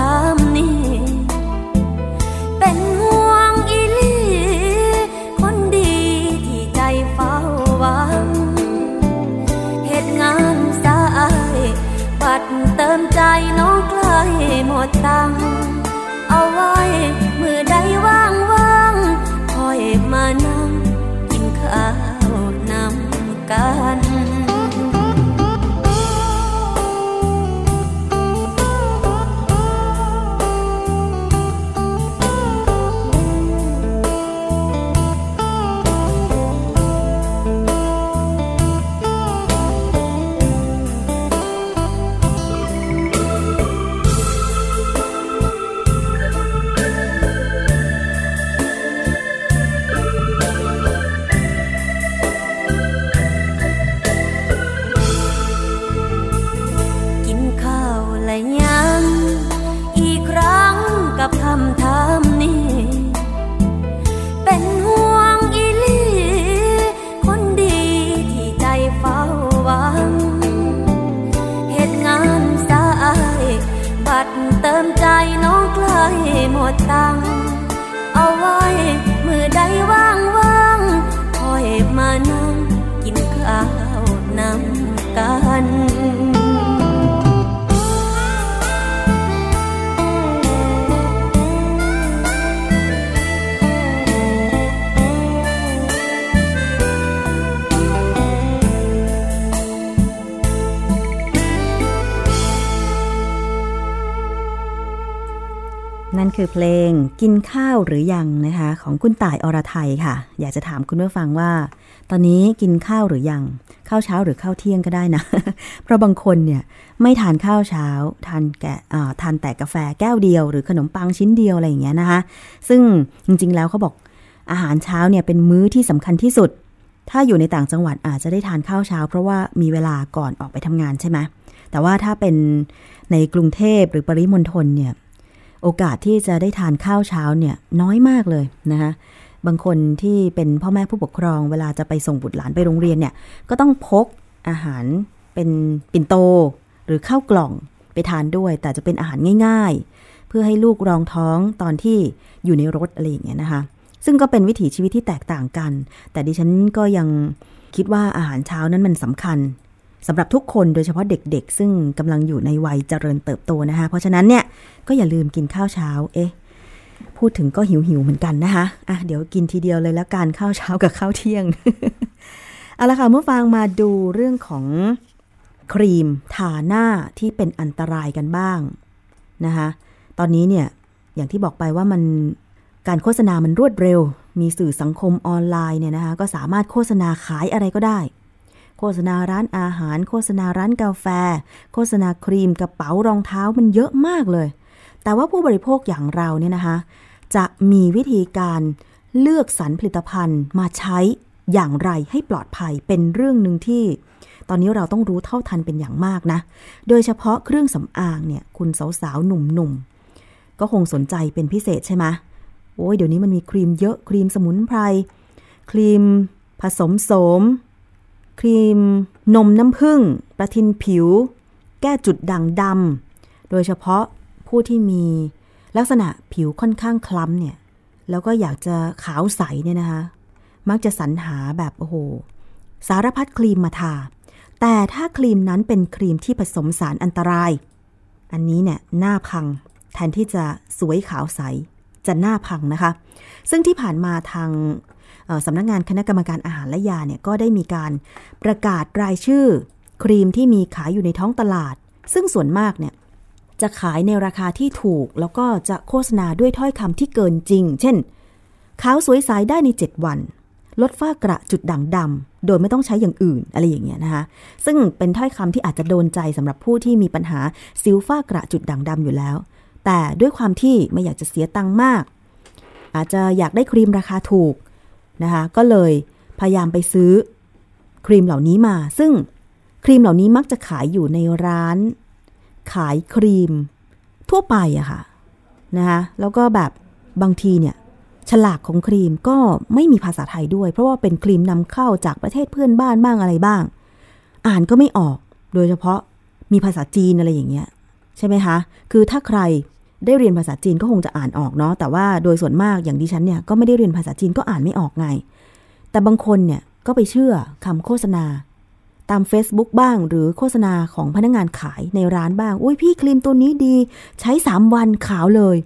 คือเพลงกินข้าวหรือยังนะคะ ของคุณต่ายอรไทยค่ะ อยากจะถามคุณผู้ฟังว่า ตอนนี้กินข้าวหรือยังข้าวเช้าหรือข้าวเที่ยงก็ได้นะ เพราะบางคนเนี่ยไม่ทานข้าวเช้า ทานแกะอ่ทานแต่กาแฟแก้วเดียว หรือขนมปังชิ้นเดียวอะไรอย่างเงี้ยนะคะ ซึ่งจริงๆแล้วเขาบอกอาหารเช้าเนี่ยเป็นมื้อที่สำคัญที่สุด ถ้าอยู่ในต่างจังหวัดอาจจะได้ทานข้าวเช้า เพราะว่ามีเวลาก่อนออกไปทำงานใช่ไหมแต่ว่าถ้าเป็นในกรุงเทพหรือปริมณฑลเนี่ย โอกาสที่จะได้ทานข้าวเช้าเนี่ยน้อยมากเลยนะคะบางคนที่เป็นพ่อแม่ผู้ปกครอง เวลาจะไปส่งบุตรหลานไปโรงเรียนเนี่ยก็ต้องพกอาหารเป็นปิ่นโต หรือข้าวกล่องไปทานด้วย แต่จะเป็นอาหารง่าย ๆ เพื่อให้ลูกรองท้องตอนที่อยู่ในรถอะไรอย่างเงี้ยนะคะ ซึ่งก็เป็นวิถีชีวิตที่แตกต่างกัน แต่ดิฉันก็ยังคิดว่าอาหารเช้านั้นมันสำคัญ สำหรับทุกคนโดยเฉพาะเด็กๆ ซึ่งกำลังอยู่ในวัยเจริญเติบโตนะคะ เพราะฉะนั้นเนี่ยก็อย่าลืมกินข้าวเช้า เอ๊ะพูดถึงก็หิวหิวๆเหมือนกันนะคะอะเดี๋ยวกินทีเดียวเลยแล้วกันข้าวเช้ากับข้าวเที่ยงเอาละค่ะเมื่อฟังมาดูเรื่องของครีมทาหน้าที่เป็นอันตรายกันบ้างนะคะตอนนี้เนี่ยอย่างที่บอกไปว่ามันการโฆษณามันรวดเร็ว มีสื่อสังคมออนไลน์เนี่ยนะคะก็สามารถโฆษณาขายอะไรก็ได้ โฆษณาร้านอาหาร โฆษณาร้านกาแฟ โฆษณาครีมกระเป๋ารองเท้ามันเยอะมากเลย แต่ว่าผู้บริโภคอย่างเราเนี่ยนะคะ จะมีวิธีการเลือกสรรผลิตภัณฑ์มาใช้อย่างไรให้ปลอดภัยเป็นเรื่องหนึ่งที่ ตอนนี้เราต้องรู้เท่าทันเป็นอย่างมากนะ โดยเฉพาะเครื่องสำอางเนี่ยคุณสาวๆหนุ่มๆก็คงสนใจเป็นพิเศษใช่ไหมโอ้ยเดี๋ยวนี้มันมีครีมเยอะครีมสมุนไพรครีมผสมโสม ครีม นมน้ำผึ้งประทินผิว แก้จุดด่างดำ โดยเฉพาะผู้ที่มีลักษณะผิวค่อนข้างคล้ำเนี่ย แล้วก็อยากจะขาวใสเนี่ยนะคะ มักจะสรรหาแบบโอ้โห สารพัดครีมมาทา แต่ถ้าครีมนั้นเป็นครีมที่ผสมสารอันตราย อันนี้เนี่ยหน้าพัง แทนที่จะสวยขาวใสจะหน้าพังนะคะ ซึ่งที่ผ่านมาทาง สำนักงานคณะกรรมการอาหารและยาเนี่ยก็ได้มีการประกาศรายชื่อ ครีมที่มีขายอยู่ในท้องตลาด ซึ่งส่วนมากเนี่ยจะขายในราคาที่ถูก แล้วก็จะโฆษณาด้วยถ้อยคำที่เกินจริง เช่น ขาวสวยใสได้ใน 7 วัน ลดฝ้ากระจุดด่างดำโดยไม่ต้องใช้อย่างอื่นอะไรอย่างเงี้ยนะคะ ซึ่งเป็นถ้อยคำที่อาจจะโดนใจสำหรับผู้ที่มีปัญหาสิวฝ้ากระจุดด่างดำอยู่แล้ว แต่ด้วยความที่ไม่อยากจะเสียตังค์มาก อาจจะอยากได้ครีมราคาถูก นะคะก็เลยพยายามไปซื้อครีมเหล่านี้มา ซึ่งครีมเหล่านี้มักจะขายอยู่ในร้าน ขายครีมทั่วไปอะค่ะนะคะแล้วก็แบบบางทีเนี่ยฉลากของครีมก็ไม่มีภาษาไทยด้วย เพราะว่าเป็นครีมนำเข้าจากประเทศเพื่อนบ้านบ้างอะไรบ้าง อ่านก็ไม่ออก โดยเฉพาะมีภาษาจีนอะไรอย่างเงี้ยใช่ไหมคะ คือถ้าใคร ได้เรียนภาษาจีนก็คงจะอ่านออกเนาะแต่ว่าโดยส่วนมากอย่างดิฉันเนี่ยก็ไม่ได้เรียนภาษาจีนก็อ่านไม่ออกไง แต่บางคนเนี่ยก็ไปเชื่อคำโฆษณา ตาม Facebook บ้างหรือโฆษณาของพนักงานขายในร้านบ้างอุ้ยพี่ครีมตัวนี้ดี ใช้ 3 วันขาวเลย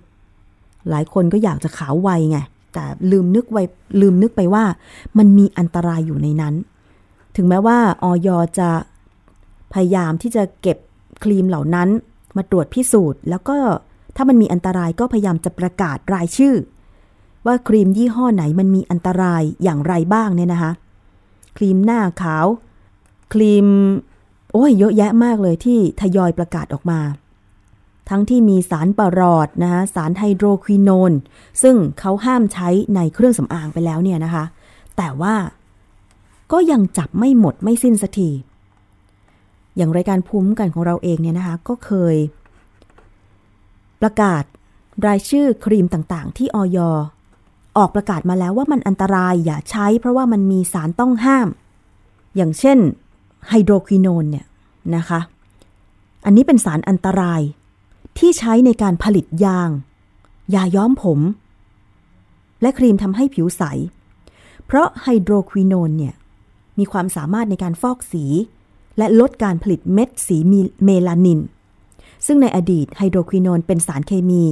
หลายคนก็อยากจะขาวไวไงแต่ลืมนึกไวลืมนึกไปว่า มันมีอันตรายอยู่ในนั้น ถึงแม้ว่าออยจะพยายามที่จะเก็บครีมเหล่านั้น มาตรวจพิสูจน์ แล้วก็ ถ้ามันมีอันตรายก็พยายามจะประกาศรายชื่อ ว่าครีมยี่ห้อไหนมันมีอันตรายอย่างไรบ้างเนี่ยนะคะ ครีมหน้าขาว ครีม โอ้ยเยอะแยะมากเลยที่ทยอยประกาศออกมา ทั้งที่มีสารปรอดนะคะสารไฮโดรควิโนนซึ่งเขาห้ามใช้ในเครื่องสำอางไปแล้วเนี่ยนะคะ แต่ว่าก็ยังจับไม่หมดไม่สิ้นสักทีอย่างรายการภูมิคุ้มกันของเราเองเนี่ยนะคะ ก็เคย ประกาศรายชื่อครีมต่างๆ ที่ออยออกประกาศมาแล้วว่ามันอันตรายอย่าใช้เพราะว่ามันมีสารต้องห้าม อย่างเช่นไฮโดรควิโนนเนี่ยนะคะ อันนี้เป็นสารอันตรายที่ใช้ในการผลิตยาง ยาย้อมผม และครีมทำให้ผิวใส เพราะไฮโดรควิโนนเนี่ยมีความสามารถในการฟอกสี และลดการผลิตเม็ดสีเมลานิน ซึ่งในอดีตไฮโดรควิโนนเป็นสารเคมี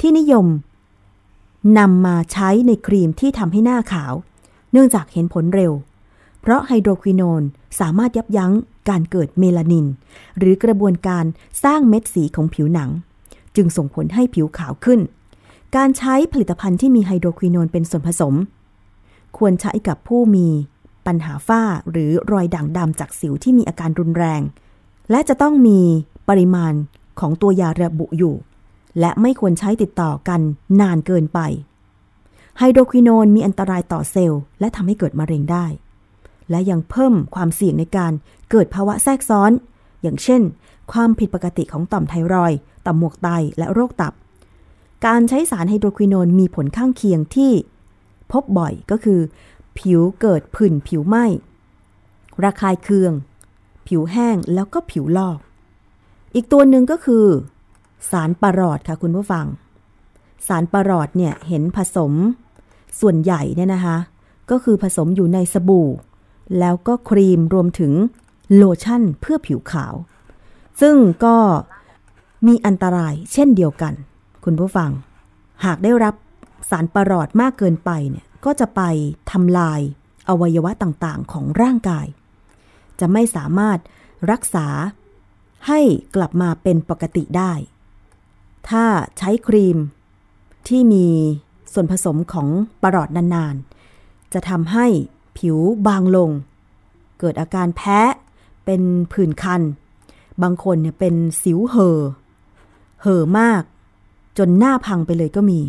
ที่นิยมนำมาใช้ในครีมที่ทำให้หน้าขาว เนื่องจากเห็นผลเร็ว เพราะไฮโดรควิโนนสามารถยับยั้งการเกิดเมลานิน หรือกระบวนการสร้างเม็ดสีของผิวหนัง จึงส่งผลให้ผิวขาวขึ้น การใช้ผลิตภัณฑ์ที่มีไฮโดรควิโนนเป็นส่วนผสม ควรใช้กับผู้มีปัญหาฝ้าหรือรอยด่างดำจากสิวที่มีอาการรุนแรง และจะต้องมีปริมาณ ของตัวยาระบุอยู่ และไม่ควรใช้ติดต่อกันนานเกินไป ไฮโดรควิโนนมีอันตรายต่อเซลล์ และทำให้เกิดมะเร็งได้ และยังเพิ่มความเสี่ยงในการเกิดภาวะแทรกซ้อน อย่างเช่น ความผิดปกติของต่อมไทรอยต่อมหมวกไตและโรคตับ การใช้สารไฮโดรควิโนนมีผลข้างเคียงที่ พบบ่อยก็คือ ผิวเกิดผื่นผิวไหม้ระคายเคือง ผิวแห้งแล้วก็ผิวลอก อีกตัวหนึ่งก็คือ สารปรอดค่ะคุณผู้ฟัง สารปรอดเนี่ยเห็นผสมส่วนใหญ่เนี่ยนะคะ ก็คือผสมอยู่ในสบู่ แล้วก็ครีมรวมถึงโลชั่นเพื่อผิวขาว ซึ่งก็มีอันตรายเช่นเดียวกัน คุณผู้ฟัง หากได้รับสารประหลอดมากเกินไปเนี่ยก็จะไปทำลายอวัยวะต่างๆของร่างกาย จะไม่สามารถรักษา ให้กลับมาเป็นปกติได้ ถ้าใช้ครีมที่มีส่วนผสมของประหลอดนานๆ จะทำให้ผิวบางลง เกิดอาการแพ้เป็นผื่นคัน บางคนเนี่ยเป็นสิวเห่อ เห่อมาก จนหน้าพังไปเลยก็มี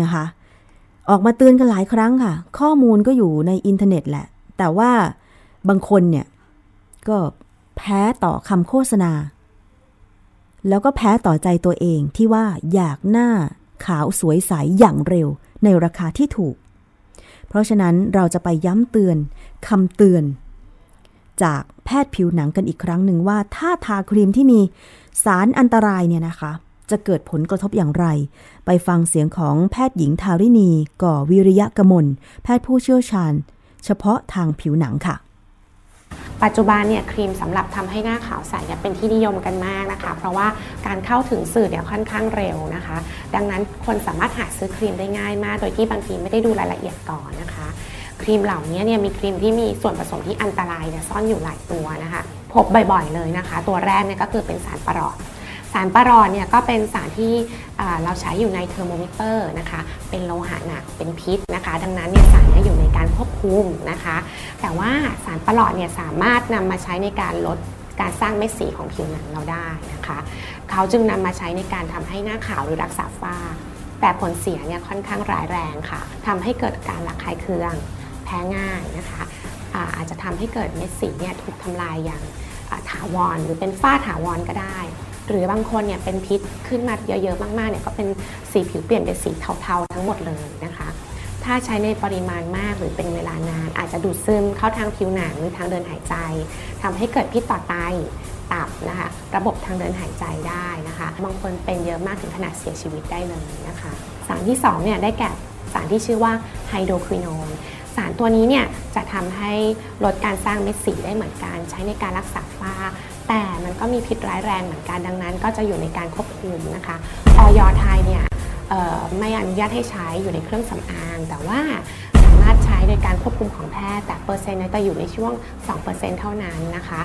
นะคะ ออกมาเตือนกันหลายครั้งค่ะ ข้อมูลก็อยู่ในอินเทอร์เน็ตแหละ แต่ว่าบางคนเนี่ยก็ แพ้ต่อคำโฆษณา แล้วก็แพ้ต่อใจตัวเองที่ว่าอยากหน้าขาวสวยใสอย่างเร็วในราคาที่ถูก เพราะฉะนั้นเราจะไปย้ำเตือนคำเตือน จากแพทย์ผิวหนังกันอีกครั้งหนึ่งว่า ถ้าทาครีมที่มีสารอันตรายเนี่ยนะคะ จะเกิดผลกระทบอย่างไร ไปฟังเสียงของแพทย์หญิงทาริณี ก่อวิริยะกมล แพทย์ผู้เชี่ยวชาญ เฉพาะทางผิวหนังค่ะ ปัจจุบันเนี่ยครีมสำหรับทำให้หน้าขาวใสเนี่ยเป็นที่นิยมกันมากนะคะ เพราะว่าการเข้าถึงสื่อเนี่ยค่อนข้างเร็วนะคะ ดังนั้นคนสามารถหาซื้อครีมได้ง่ายมาก โดยที่บางทีไม่ได้ดูรายละเอียดก่อนนะคะ ครีมเหล่านี้เนี่ยมีครีมที่มีส่วนผสมที่อันตรายเนี่ยซ่อนอยู่หลายตัวนะคะ พบบ่อยๆเลยนะคะ ตัวแรกเนี่ยก็คือเป็นสารปรอด สารปรอดเนี่ยก็เป็นสารที่เราใช้อยู่ในเทอร์โมมิเตอร์นะคะ เป็นโลหะหนัก เป็นพิษนะคะ ดังนั้นเนี่ยสารนี้อยู่ในการควบคุมนะคะ แต่ว่าสารปรอดเนี่ยสามารถนำมาใช้ในการลดการสร้างเม็ดสีของผิวหนังเราได้นะคะ เขาจึงนำมาใช้ในการทำให้หน้าขาวหรือรักษาฝ้า แต่ผลเสียเนี่ยค่อนข้างร้ายแรงค่ะทำให้เกิดการระคายเคือง แพ้ง่ายนะคะอาอาจจะทำให้เกิดเม็ดสีเนี่ยถูกทำลายอย่างถาวรหรือเป็นฝ้าถาวรก็ได้ หรือบางคนเนี่ยเป็นพิษขึ้นมาเยอะๆมากๆเนี่ยก็เป็นสีผิวเปลี่ยนเป็นสีเทาๆทั้งหมดเลยนะคะ ถ้าใช้ในปริมาณมากหรือเป็นเวลานานอาจจะดูดซึมเข้าทางผิวหนังหรือทางเดินหายใจทำให้เกิดพิษต่อไตตับนะคะระบบทางเดินหายใจได้นะคะบางคนเป็นเยอะมากถึงขนาดเสียชีวิตได้เลยนะคะ สารที่2เนี่ยได้แก่สารที่ชื่อว่าไฮโดรควิโนนสารตัวนี้เนี่ยจะทำให้ลดการสร้างเม็ดสีได้เหมือนกัน ใช้ในการรักษาฝ้า แต่มันก็มีพิษร้ายแรงเหมือนกันดังนั้น ก็จะอยู่ในการควบคุมนะคะออยไทยเนี่ยไม่อนุญาตให้ใช้อยู่ในเครื่องสำอาง แต่ว่าสามารถใช้โดยการควบคุมของแพทย์ แต่เปอร์เซ็นต์จะอยู่ในช่วง 2%เท่านั้นนะคะ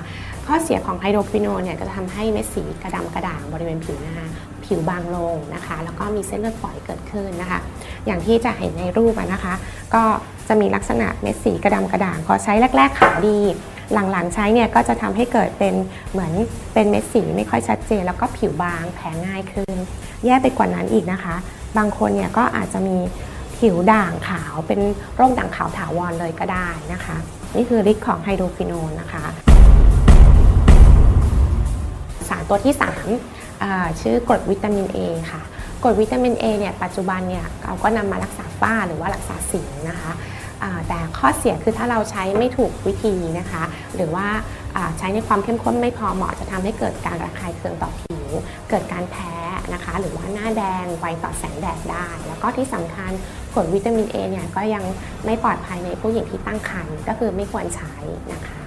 ข้อเสียของไฮโดรควิโนเนี่ยก็จะทำให้เม็ดสีกระดำกระด่างบริเวณผิวหน้าผิวบางลงนะคะ แล้วก็มีเส้นเลือดฝอยเกิดขึ้นนะคะ อย่างที่จะเห็นในรูปนะคะ ก็จะมีลักษณะเม็ดสีกระดำกระด่างพอใช้แรก ๆขาวดี หลังๆ ใช้เนี่ยก็จะทำให้เกิดเป็นเหมือนเป็นเม็ดสีไม่ค่อยชัดเจน แล้วก็ผิวบางแพ้ง่ายขึ้น แย่ไปกว่านั้นอีกนะคะ บางคนเนี่ยก็อาจจะมีผิวด่างขาวเป็นโรคด่างขาวถาวรเลยก็ได้นะคะ นี่คือฤทธิ์ของไฮโดรควิโนนนะคะ สารตัวที่3ชื่อกรดวิตามิน A ค่ะกรดวิตามิน A เนี่ยปัจจุบันเนี่ยเราก็นำมารักษาฝ้าหรือว่ารักษาสิวนะคะ แต่ข้อเสียคือถ้าเราใช้ไม่ถูกวิธีนะคะ หรือว่าใช้ในความเข้มข้นไม่พอเหมาะจะทำให้เกิดการระคายเคืองต่อผิว เกิดการแพ้นะคะ หรือว่าหน้าแดงไวต่อแสงแดดได้ แล้วก็ที่สำคัญกรดวิตามิน A เนี่ยก็ยังไม่ปลอดภัยในผู้หญิงที่ตั้งครรภ์ก็คือไม่ควรใช้นะคะ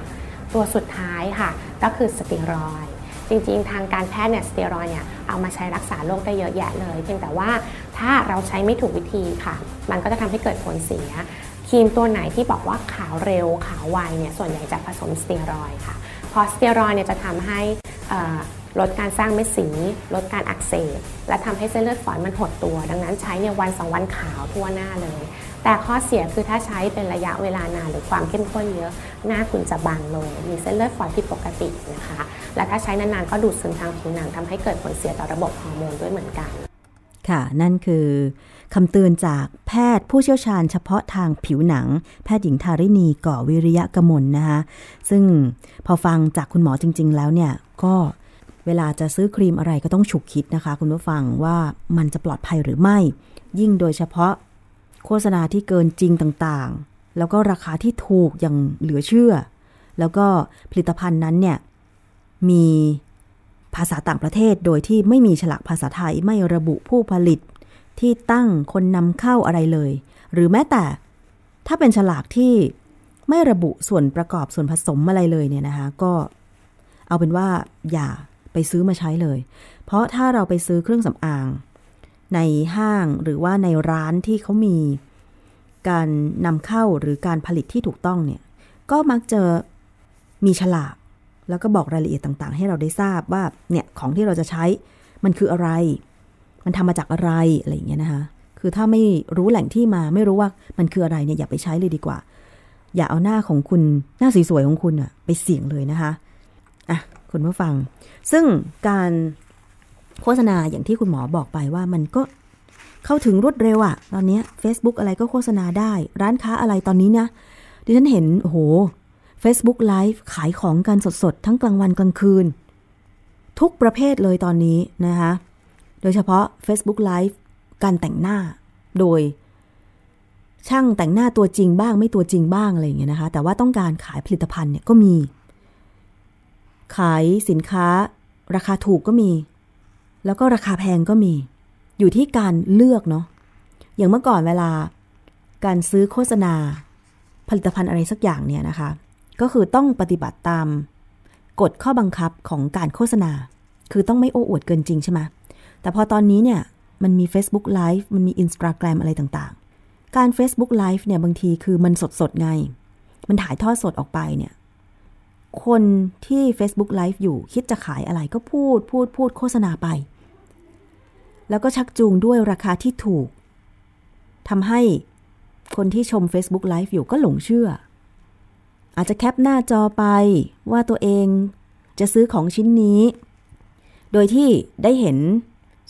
ตัวสุดท้ายค่ะก็คือสเตียรอยจริงๆ ทางการแพทย์เนี่ยสเตียรอยเนี่ยเอามาใช้รักษาโรคได้เยอะแยะเลย เพียงแต่ว่าถ้าเราใช้ไม่ถูกวิธีค่ะ มันก็จะทำให้เกิดผลเสีย ครีมตัวไหนที่บอกว่าขาวเร็วขาวไวเนี่ยส่วนใหญ่จะผสมสเตียรอยค่ะเพอสเตียรอยเนี่ยจะทำให้ลดการสร้างเม็ดสี ลดการอักเสบ และทำให้เส้นเลือดฝอยมันหดตัว ดังนั้นใช้เนี่ยวันสองวันขาวทั่วหน้าเลย แต่ข้อเสียคือถ้าใช้เป็นระยะเวลานานหรือความเข้มข้นเยอะ หน้าคุณจะบางลง มีเส้นเลือดฝอยผิดปกตินะคะ และถ้าใช้นานๆก็ดูดซึมทางผิวหนังทำให้เกิดผลเสียต่อระบบฮอร์โมนด้วยเหมือนกัน ค่ะ นั่นคือคำเตือนจากแพทย์ผู้เชี่ยวชาญเฉพาะทางผิวหนัง แพทย์หญิงทาริณีก่อวิริยะกมลนะคะ ซึ่งพอฟังจากคุณหมอจริง ๆ แล้วเนี่ย ก็เวลาจะซื้อครีมอะไรก็ต้องฉุกคิดนะคะ คุณผู้ฟังว่ามันจะปลอดภัยหรือไม่ ยิ่งโดยเฉพาะโฆษณาที่เกินจริงต่างๆ แล้วก็ราคาที่ถูกอย่างเหลือเชื่อ แล้วก็ผลิตภัณฑ์นั้นเนี่ยมี ภาษาต่างประเทศโดยที่ไม่มีฉลากภาษาไทยไม่ระบุผู้ผลิต ที่ตั้งคนนำเข้าอะไรเลย หรือแม้แต่ ถ้าเป็นฉลากที่ไม่ระบุส่วนประกอบส่วนผสมอะไรเลยเนี่ยนะคะก็เอาเป็นว่าอย่าไปซื้อมาใช้เลย เพราะถ้าเราไปซื้อเครื่องสำอาง ในห้างหรือว่าในร้านที่เขามี การนำเข้าหรือการผลิตที่ถูกต้องเนี่ยก็มักจะมีฉลาก แล้วก็บอกรายละเอียดต่างๆ ให้เราได้ทราบว่าเนี่ยของที่เราจะใช้มันคืออะไร มันทำมาจากอะไรอะไรอย่างเงี้ยนะคะคือถ้าไม่รู้แหล่งที่มาไม่รู้ว่ามันคืออะไรเนี่ยอย่าไปใช้เลยดีกว่า อย่าเอาหน้าของคุณหน้าสวยๆของคุณอะไปเสี่ยงเลยนะคะอะคุณผู้ฟัง ซึ่งการโฆษณาอย่างที่คุณหมอบอกไปว่ามันก็เข้าถึงรวดเร็วอะตอนนี้ Facebook อะไรก็โฆษณาได้ ร้านค้าอะไรตอนนี้นะดิฉันเห็นโอ้โห Facebook Live ขายของกันสดๆ ทั้งกลางวันกลางคืน ทุกประเภทเลยตอนนี้นะคะ โดยเฉพาะ Facebook Live การแต่งหน้าโดย ช่างแต่งหน้าตัวจริงบ้างไม่ตัวจริงบ้างอะไรอย่างเงี้ยนะคะ แต่ว่าต้องการขายผลิตภัณฑ์เนี่ยก็มี ขายสินค้า ราคาถูกก็มี แล้วก็ราคาแพงก็มี อยู่ที่การเลือกเนาะอย่างเมื่อก่อนเวลาการซื้อโฆษณา ผลิตภัณฑ์อะไรสักอย่างเนี่ยนะคะ คือต้องปฏิบัติตามกฎข้อบังคับของการโฆษณา คือต้องไม่โอ้อวดเกินจริงใช่ไหมแต่พอตอนนี้เนี่ยมันมี Facebook Live มันมี Instagram อะไรต่างๆ การ Facebook Live เนี่ยบางทีคือมันสดๆไง มันถ่ายทอดสดออกไปเนี่ยคนที่ Facebook Live อยู่คิดจะขายอะไรก็พูดพูดพูดโฆษณาไป แล้วก็ชักจูงด้วยราคาที่ถูกทำให้คนที่ชม Facebook Live อยู่ก็หลงเชื่อ อาจจะแคปหน้าจอไปว่าตัวเองจะซื้อของชิ้นนี้ โดยที่ได้เห็น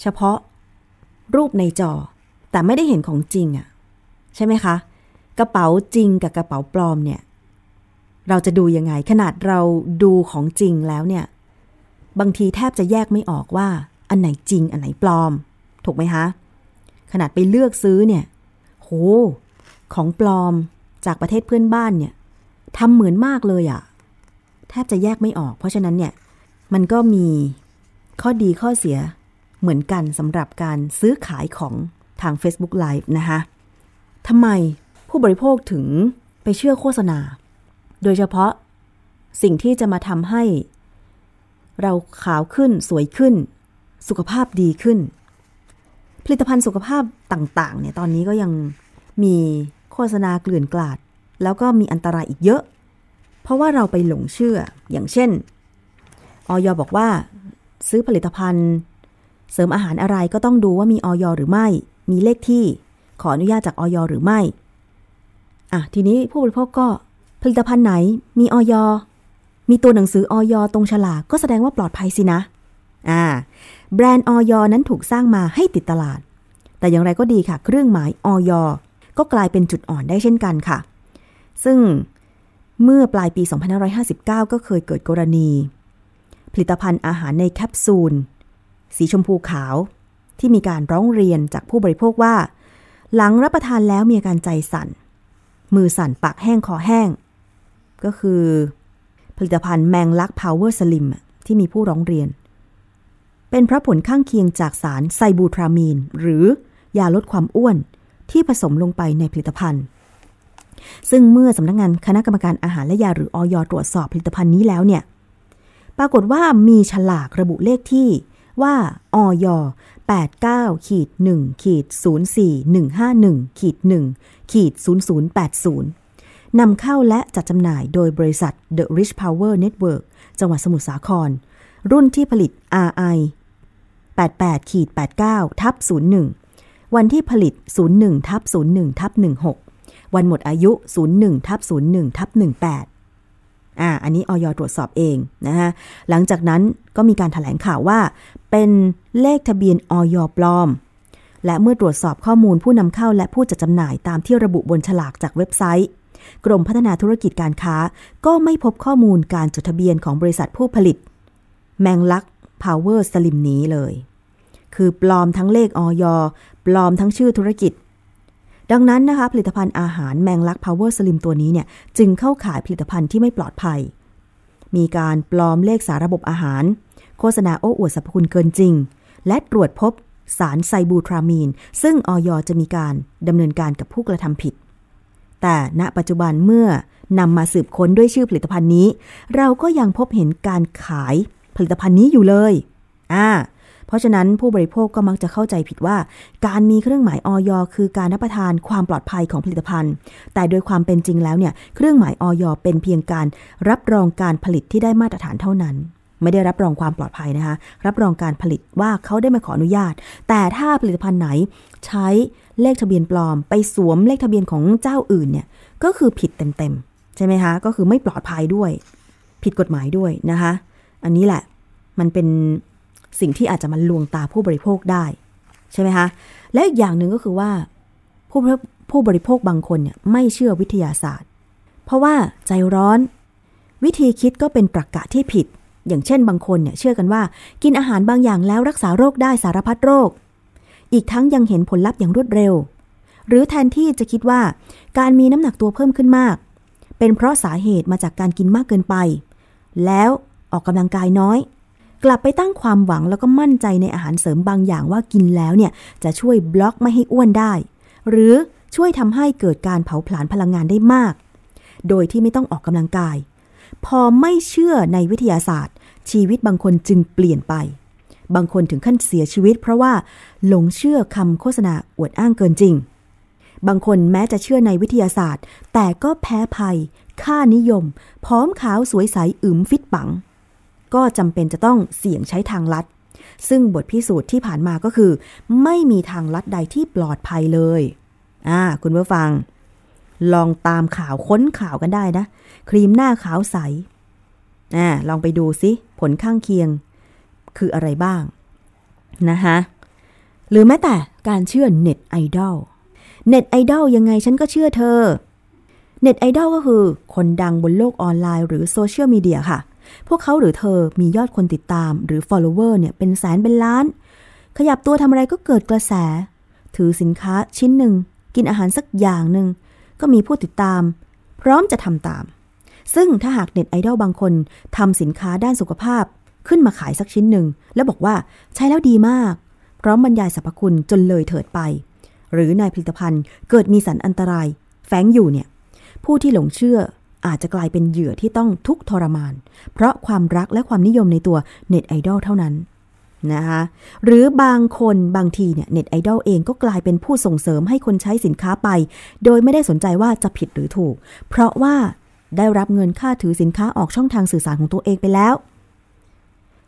เฉพาะรูปในจอ แต่ไม่ได้เห็นของจริงอะ่ะใช่ไหมคะ กระเป๋าจริงกับกระเป๋าปลอมเนี่ย เราจะดูยังไง ขนาดเราดูของจริงแล้วเนี่ย บางทีแทบจะแยกไม่ออกว่า อันไหนจริงอันไหนปลอม ถูกไหมคะขนาดไปเลือกซื้อเนี่ย โห ของปลอมจากประเทศเพื่อนบ้านเนี่ย ทำเหมือนมากเลยอะ่ะแทบจะแยกไม่ออก เพราะฉะนั้นเนี่ย มันก็มีข้อดีข้อเสียเหมือนกันสำหรับการซื้อขายของทาง Facebook Live นะคะทำไมผู้บริโภคถึงไปเชื่อโฆษณา โดยเฉพาะสิ่งที่จะมาทำให้ เราขาวขึ้นสวยขึ้น สุขภาพดีขึ้น ผลิตภัณฑ์สุขภาพต่าง ๆ เนี่ยตอนนี้ก็ยังมีโฆษณาเกลื่อนกลาด แล้วก็มีอันตรายอีกเยอะ เพราะว่าเราไปหลงเชื่อ อย่างเช่น ออยบอกว่า ซื้อผลิตภัณฑ์ เสริมอาหารอะไรก็ต้องดูว่ามีออยหรือไม่ มีเลขที่ ขออนุญาตจากออยหรือไม่ อะ ทีนี้ผู้บริโภคก็ ผลิตภัณฑ์ไหน มีออยมีตัวหนังสือออยตรงฉลากก็แสดงว่าปลอดภัยสินะ อ่า แบรนด์ออยนั้นถูกสร้างมาให้ติดตลาด แต่อย่างไรก็ดีค่ะ เครื่องหมายออยก็กลายเป็นจุดอ่อนได้เช่นกันค่ะ ซึ่งเมื่อปลายปี 2559 ก็เคยเกิดกรณี ผลิตภัณฑ์อาหารในแคปซูล สีชมพูขาว ที่มีการร้องเรียนจากผู้บริโภคว่า หลังรับประทานแล้วมีอาการใจสั่น มือสั่นปากแห้งคอแห้ง ก็คือ ผลิตภัณฑ์แมงลักพาวเวอร์สลิมที่มีผู้ร้องเรียน เป็นเพราะผลข้างเคียงจากสารไซบูทรามีน หรือยาลดความอ้วนที่ผสมลงไปในผลิตภัณฑ์ ซึ่งเมื่อสำนักงงานคณะกรรมการอาหารและยาหรืออยตรวจสอบผลิตภัณฑ์นี้แล้วเนี่ย ปรากฏว่ามีฉลากระบุเลขที่ว่าอย89ขีด1ขีด04151ขีด1ขีด0080นำเข้าและจัดจำหน่ายโดยบริษัท The Rich Power Network จังหวัดสมุทรสาคร รุ่นที่ผลิต RI 88ขีด89ทับ01 วันที่ผลิต 01ทับ01ทับ16 วันหมดอายุ 01ทับ01ทับ18อ่าอันนี้อย.ตรวจสอบเองนะคะหลังจากนั้นก็มีการถแถลงข่าวว่า เป็นเลขทะเบียนอย.ปลอม และเมื่อตรวจสอบข้อมูลผู้นำเข้าและผู้จัดจำหน่ายตามที่ระบุบนฉลากจากเว็บไซต์ กรมพัฒนาธุรกิจการค้า ก็ไม่พบข้อมูลการจดทะเบียนของบริษัทผู้ผลิต แมงลัก Power Slim นี้เลย คือปลอมทั้งเลขอย.ปลอมทั้งชื่อธุรกิจ ดังนั้นนะคะผลิตภัณฑ์อาหารแมงลักพาวเวอร์สลิมตัวนี้เนี่ยจึงเข้าขายผลิตภัณฑ์ที่ไม่ปลอดภัย มีการปลอมเลขสาระบบอาหาร โฆษณาโอ้อวดสรรพคุณเกินจริง และตรวจพบสารไซบูทรามีน ซึ่งออยจะมีการดำเนินการกับผู้กระทำผิด แต่ณปัจจุบันเมื่อนำมาสืบค้นด้วยชื่อผลิตภัณฑ์นี้ เราก็ยังพบเห็นการขายผลิตภัณฑ์นี้อยู่เลย อ่า เพราะฉะนั้นผู้บริโภคก็มักจะเข้าใจผิดว่า การมีเครื่องหมายออยคือการรับประทานความปลอดภัยของผลิตภัณฑ์ แต่โดยความเป็นจริงแล้วเนี่ยเครื่องหมายออยเป็นเพียงการรับรองการผลิตที่ได้มาตรฐานเท่านั้น ไม่ได้รับรองความปลอดภัยนะคะ รับรองการผลิตว่าเขาได้มาขออนุญาต แต่ถ้าผลิตภัณฑ์ไหนใช้เลขทะเบียนปลอม ไปสวมเลขทะเบียนของเจ้าอื่นเนี่ยก็คือผิดเต็มๆใช่ไหมคะก็คือไม่ปลอดภัยด้วย ผิดกฎหมายด้วยนะคะ อันนี้แหละมันเป็น สิ่งที่อาจจะมาลวงตาผู้บริโภคได้ ใช่ไหมคะและอีกอย่างหนึ่งก็คือว่าผู้ผู้บริโภคบางคนเนี่ยไม่เชื่อวิทยาศาสตร์ เพราะว่าใจร้อน วิธีคิดก็เป็นตรรกกะที่ผิด อย่างเช่นบางคนเนี่ยเชื่อกันว่า กินอาหารบางอย่างแล้วรักษาโรคได้สารพัดโรค อีกทั้งยังเห็นผลลัพธ์อย่างรวดเร็ว หรือแทนที่จะคิดว่า การมีน้ำหนักตัวเพิ่มขึ้นมาก เป็นเพราะสาเหตุมาจากการกินมากเกินไป แล้วออกกำลังกายน้อย กลับไปตั้งความหวังแล้วก็มั่นใจในอาหารเสริมบางอย่างว่ากินแล้วเนี่ยจะช่วยบล็อกไม่ให้อ้วนได้ หรือช่วยทำให้เกิดการเผาผลาญพลังงานได้มาก โดยที่ไม่ต้องออกกำลังกาย พอไม่เชื่อในวิทยาศาสตร์ ชีวิตบางคนจึงเปลี่ยนไป บางคนถึงขั้นเสียชีวิต เพราะว่าหลงเชื่อคำโฆษณาอวดอ้างเกินจริง บางคนแม้จะเชื่อในวิทยาศาสตร์ แต่ก็แพ้ภัย ค่านิยม พร้อมขาวสวยใสอึมฟิตปัง ก็จำเป็นจะต้องเสี่ยงใช้ทางลัด ซึ่งบทพิสูจน์ที่ผ่านมาก็คือ ไม่มีทางลัดใดที่ปลอดภัยเลยอ่าคุณผู้ฟัง ลองตามข่าวค้นข่าวกันได้นะ ครีมหน้าขาวใสอ่าลองไปดูซิผลข้างเคียง คืออะไรบ้างนะคะหรือแม้แต่การเชื่อเน็ตไอดอลเน็ตไอดอลยังไงฉันก็เชื่อเธอ เน็ตไอดอลก็คือคนดังบนโลกออนไลน์หรือโซเชียลมีเดียค่ะ พวกเขาหรือเธอมียอดคนติดตามหรือ follower เนี่ยเป็นแสนเป็นล้าน ขยับตัวทำอะไรก็เกิดกระแส ถือสินค้าชิ้นหนึ่ง กินอาหารสักอย่างหนึ่ง ก็มีผู้ติดตาม พร้อมจะทำตาม ซึ่งถ้าหากเน็ตไอดอลบางคนทำสินค้าด้านสุขภาพขึ้นมาขายสักชิ้นหนึ่ง แล้วบอกว่าใช้แล้วดีมาก พร้อมบรรยายสรรพคุณจนเลยเถิดไป หรือในผลิตภัณฑ์เกิดมีสารอันตราย แฝงอยู่เนี่ยผู้ที่หลงเชื่อ อาจจะกลายเป็นเหยื่อที่ต้องทุกทรมาน เพราะความรักและความนิยมในตัวเน็ตไอดอลเท่านั้นนะคะหรือบางคนบางทีเนี่ยเน็ตไอดอลเองก็กลายเป็นผู้ส่งเสริมให้คนใช้สินค้าไป โดยไม่ได้สนใจว่าจะผิดหรือถูก เพราะว่าได้รับเงินค่าถือสินค้าออกช่องทางสื่อสารของตัวเองไปแล้ว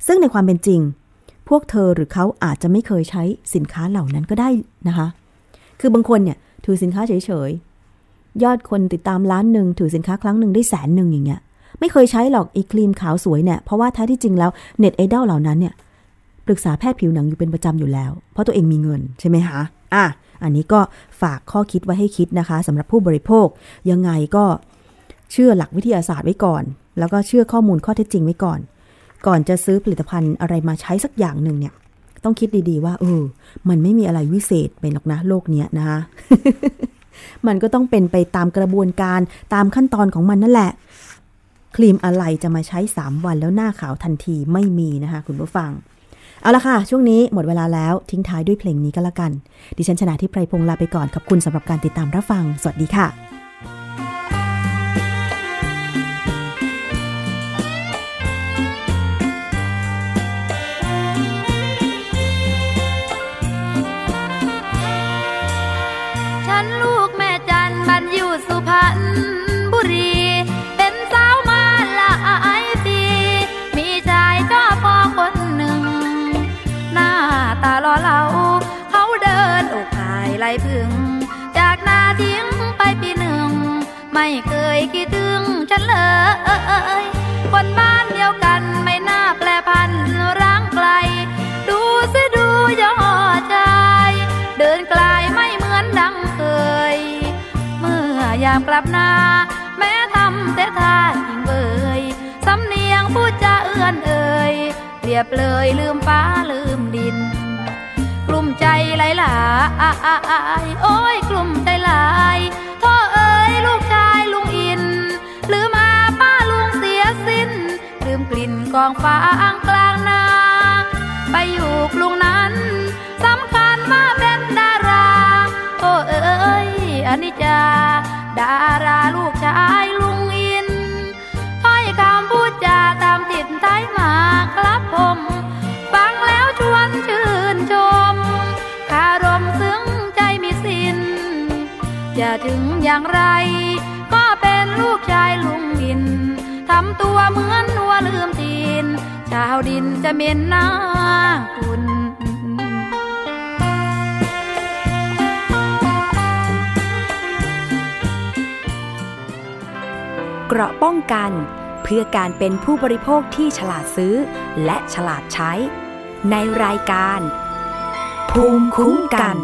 ซึ่งในความเป็นจริง พวกเธอหรือเขาอาจจะไม่เคยใช้สินค้าเหล่านั้นก็ได้นะคะ คือบางคนเนี่ยถือสินค้าเฉย ยอดคนติดตามล้านหนึ่งถือสินค้าครั้งหนึ่งได้แสนหนึ่งอย่างเงี้ย ไม่เคยใช้หรอกไอ้ครีมขาวสวยเนี่ย เพราะว่าแท้ที่จริงแล้วเน็ตไอดอลเหล่านั้นเนี่ยปรึกษาแพทย์ผิวหนังอยู่เป็นประจำอยู่แล้ว เพราะตัวเองมีเงินใช่ไหมคะอะอันนี้ก็ฝากข้อคิดไว้ให้คิดนะคะสำหรับผู้บริโภคยังไงก็เชื่อหลักวิทยาศาสตร์ไว้ก่อน แล้วก็เชื่อข้อมูลข้อเท็จจริงไว้ก่อน ก่อนจะซื้อผลิตภัณฑ์อะไรมาใช้สักอย่างหนึ่งเนี่ย ต้องคิดดีๆว่าเออมันไม่มีอะไรวิเศษไปหรอกนะโลกเนี้ยนะคะ มันก็ต้องเป็นไปตามกระบวนการตามขั้นตอนของมันนั่นแหละ ครีมอะไรจะมาใช้ 3 วันแล้วหน้าขาวทันทีไม่มีนะคะ คุณผู้ฟัง เอาละค่ะ ช่วงนี้หมดเวลาแล้วทิ้งท้ายด้วยเพลงนี้ก็แล้วกัน ดิฉันชนะที่ไพรพงศ์ลาไปก่อนขอบคุณสำหรับการติดตามรับฟัง สวัสดีค่ะ ไหลพึ่ง จากนาทิ้งไปปีหนึ่ง ไม่เคยคิดถึงฉันเลยคนบ้านเดียวกันไม่น่าแปลพันร่างไกล ดูสิดูยอดใจ เดินไกลไม่เหมือนดังเคย เมื่อยามกลับนา แม้ทำแต่ท่าทิ้งเบยสำเนียงพูดจาเอื้อนเอ่ยเปรียบเลยลืมฟ้าลืมดิน ใจหลายหลายโอ้ยกลุ่มใจหลายท่อเอ้ยลูกชายลุงอิน ลืมอาป้าลุงเสียสิ้น ลืมกลิ่นกองฟ้างกลางนาไปอยู่กรุงนั้นสำคัญมาเป็นดาราโอ้เอ้ยอนิจจาดาราลูกชายลุงอินถ้อยคำพูดจาตามติดท้ายมาครับผม จะถึงอย่างไร ก็เป็นลูกชายลุงอินทำตัวเหมือนนัวลืมตีน ชาวดินจะเม็นหน้าคุณเกราะป้องกันเพื่อการเป็นผู้บริโภคที่ฉลาดซื้อ และฉลาดใช้ ในรายการ ภูมิคุ้มกัน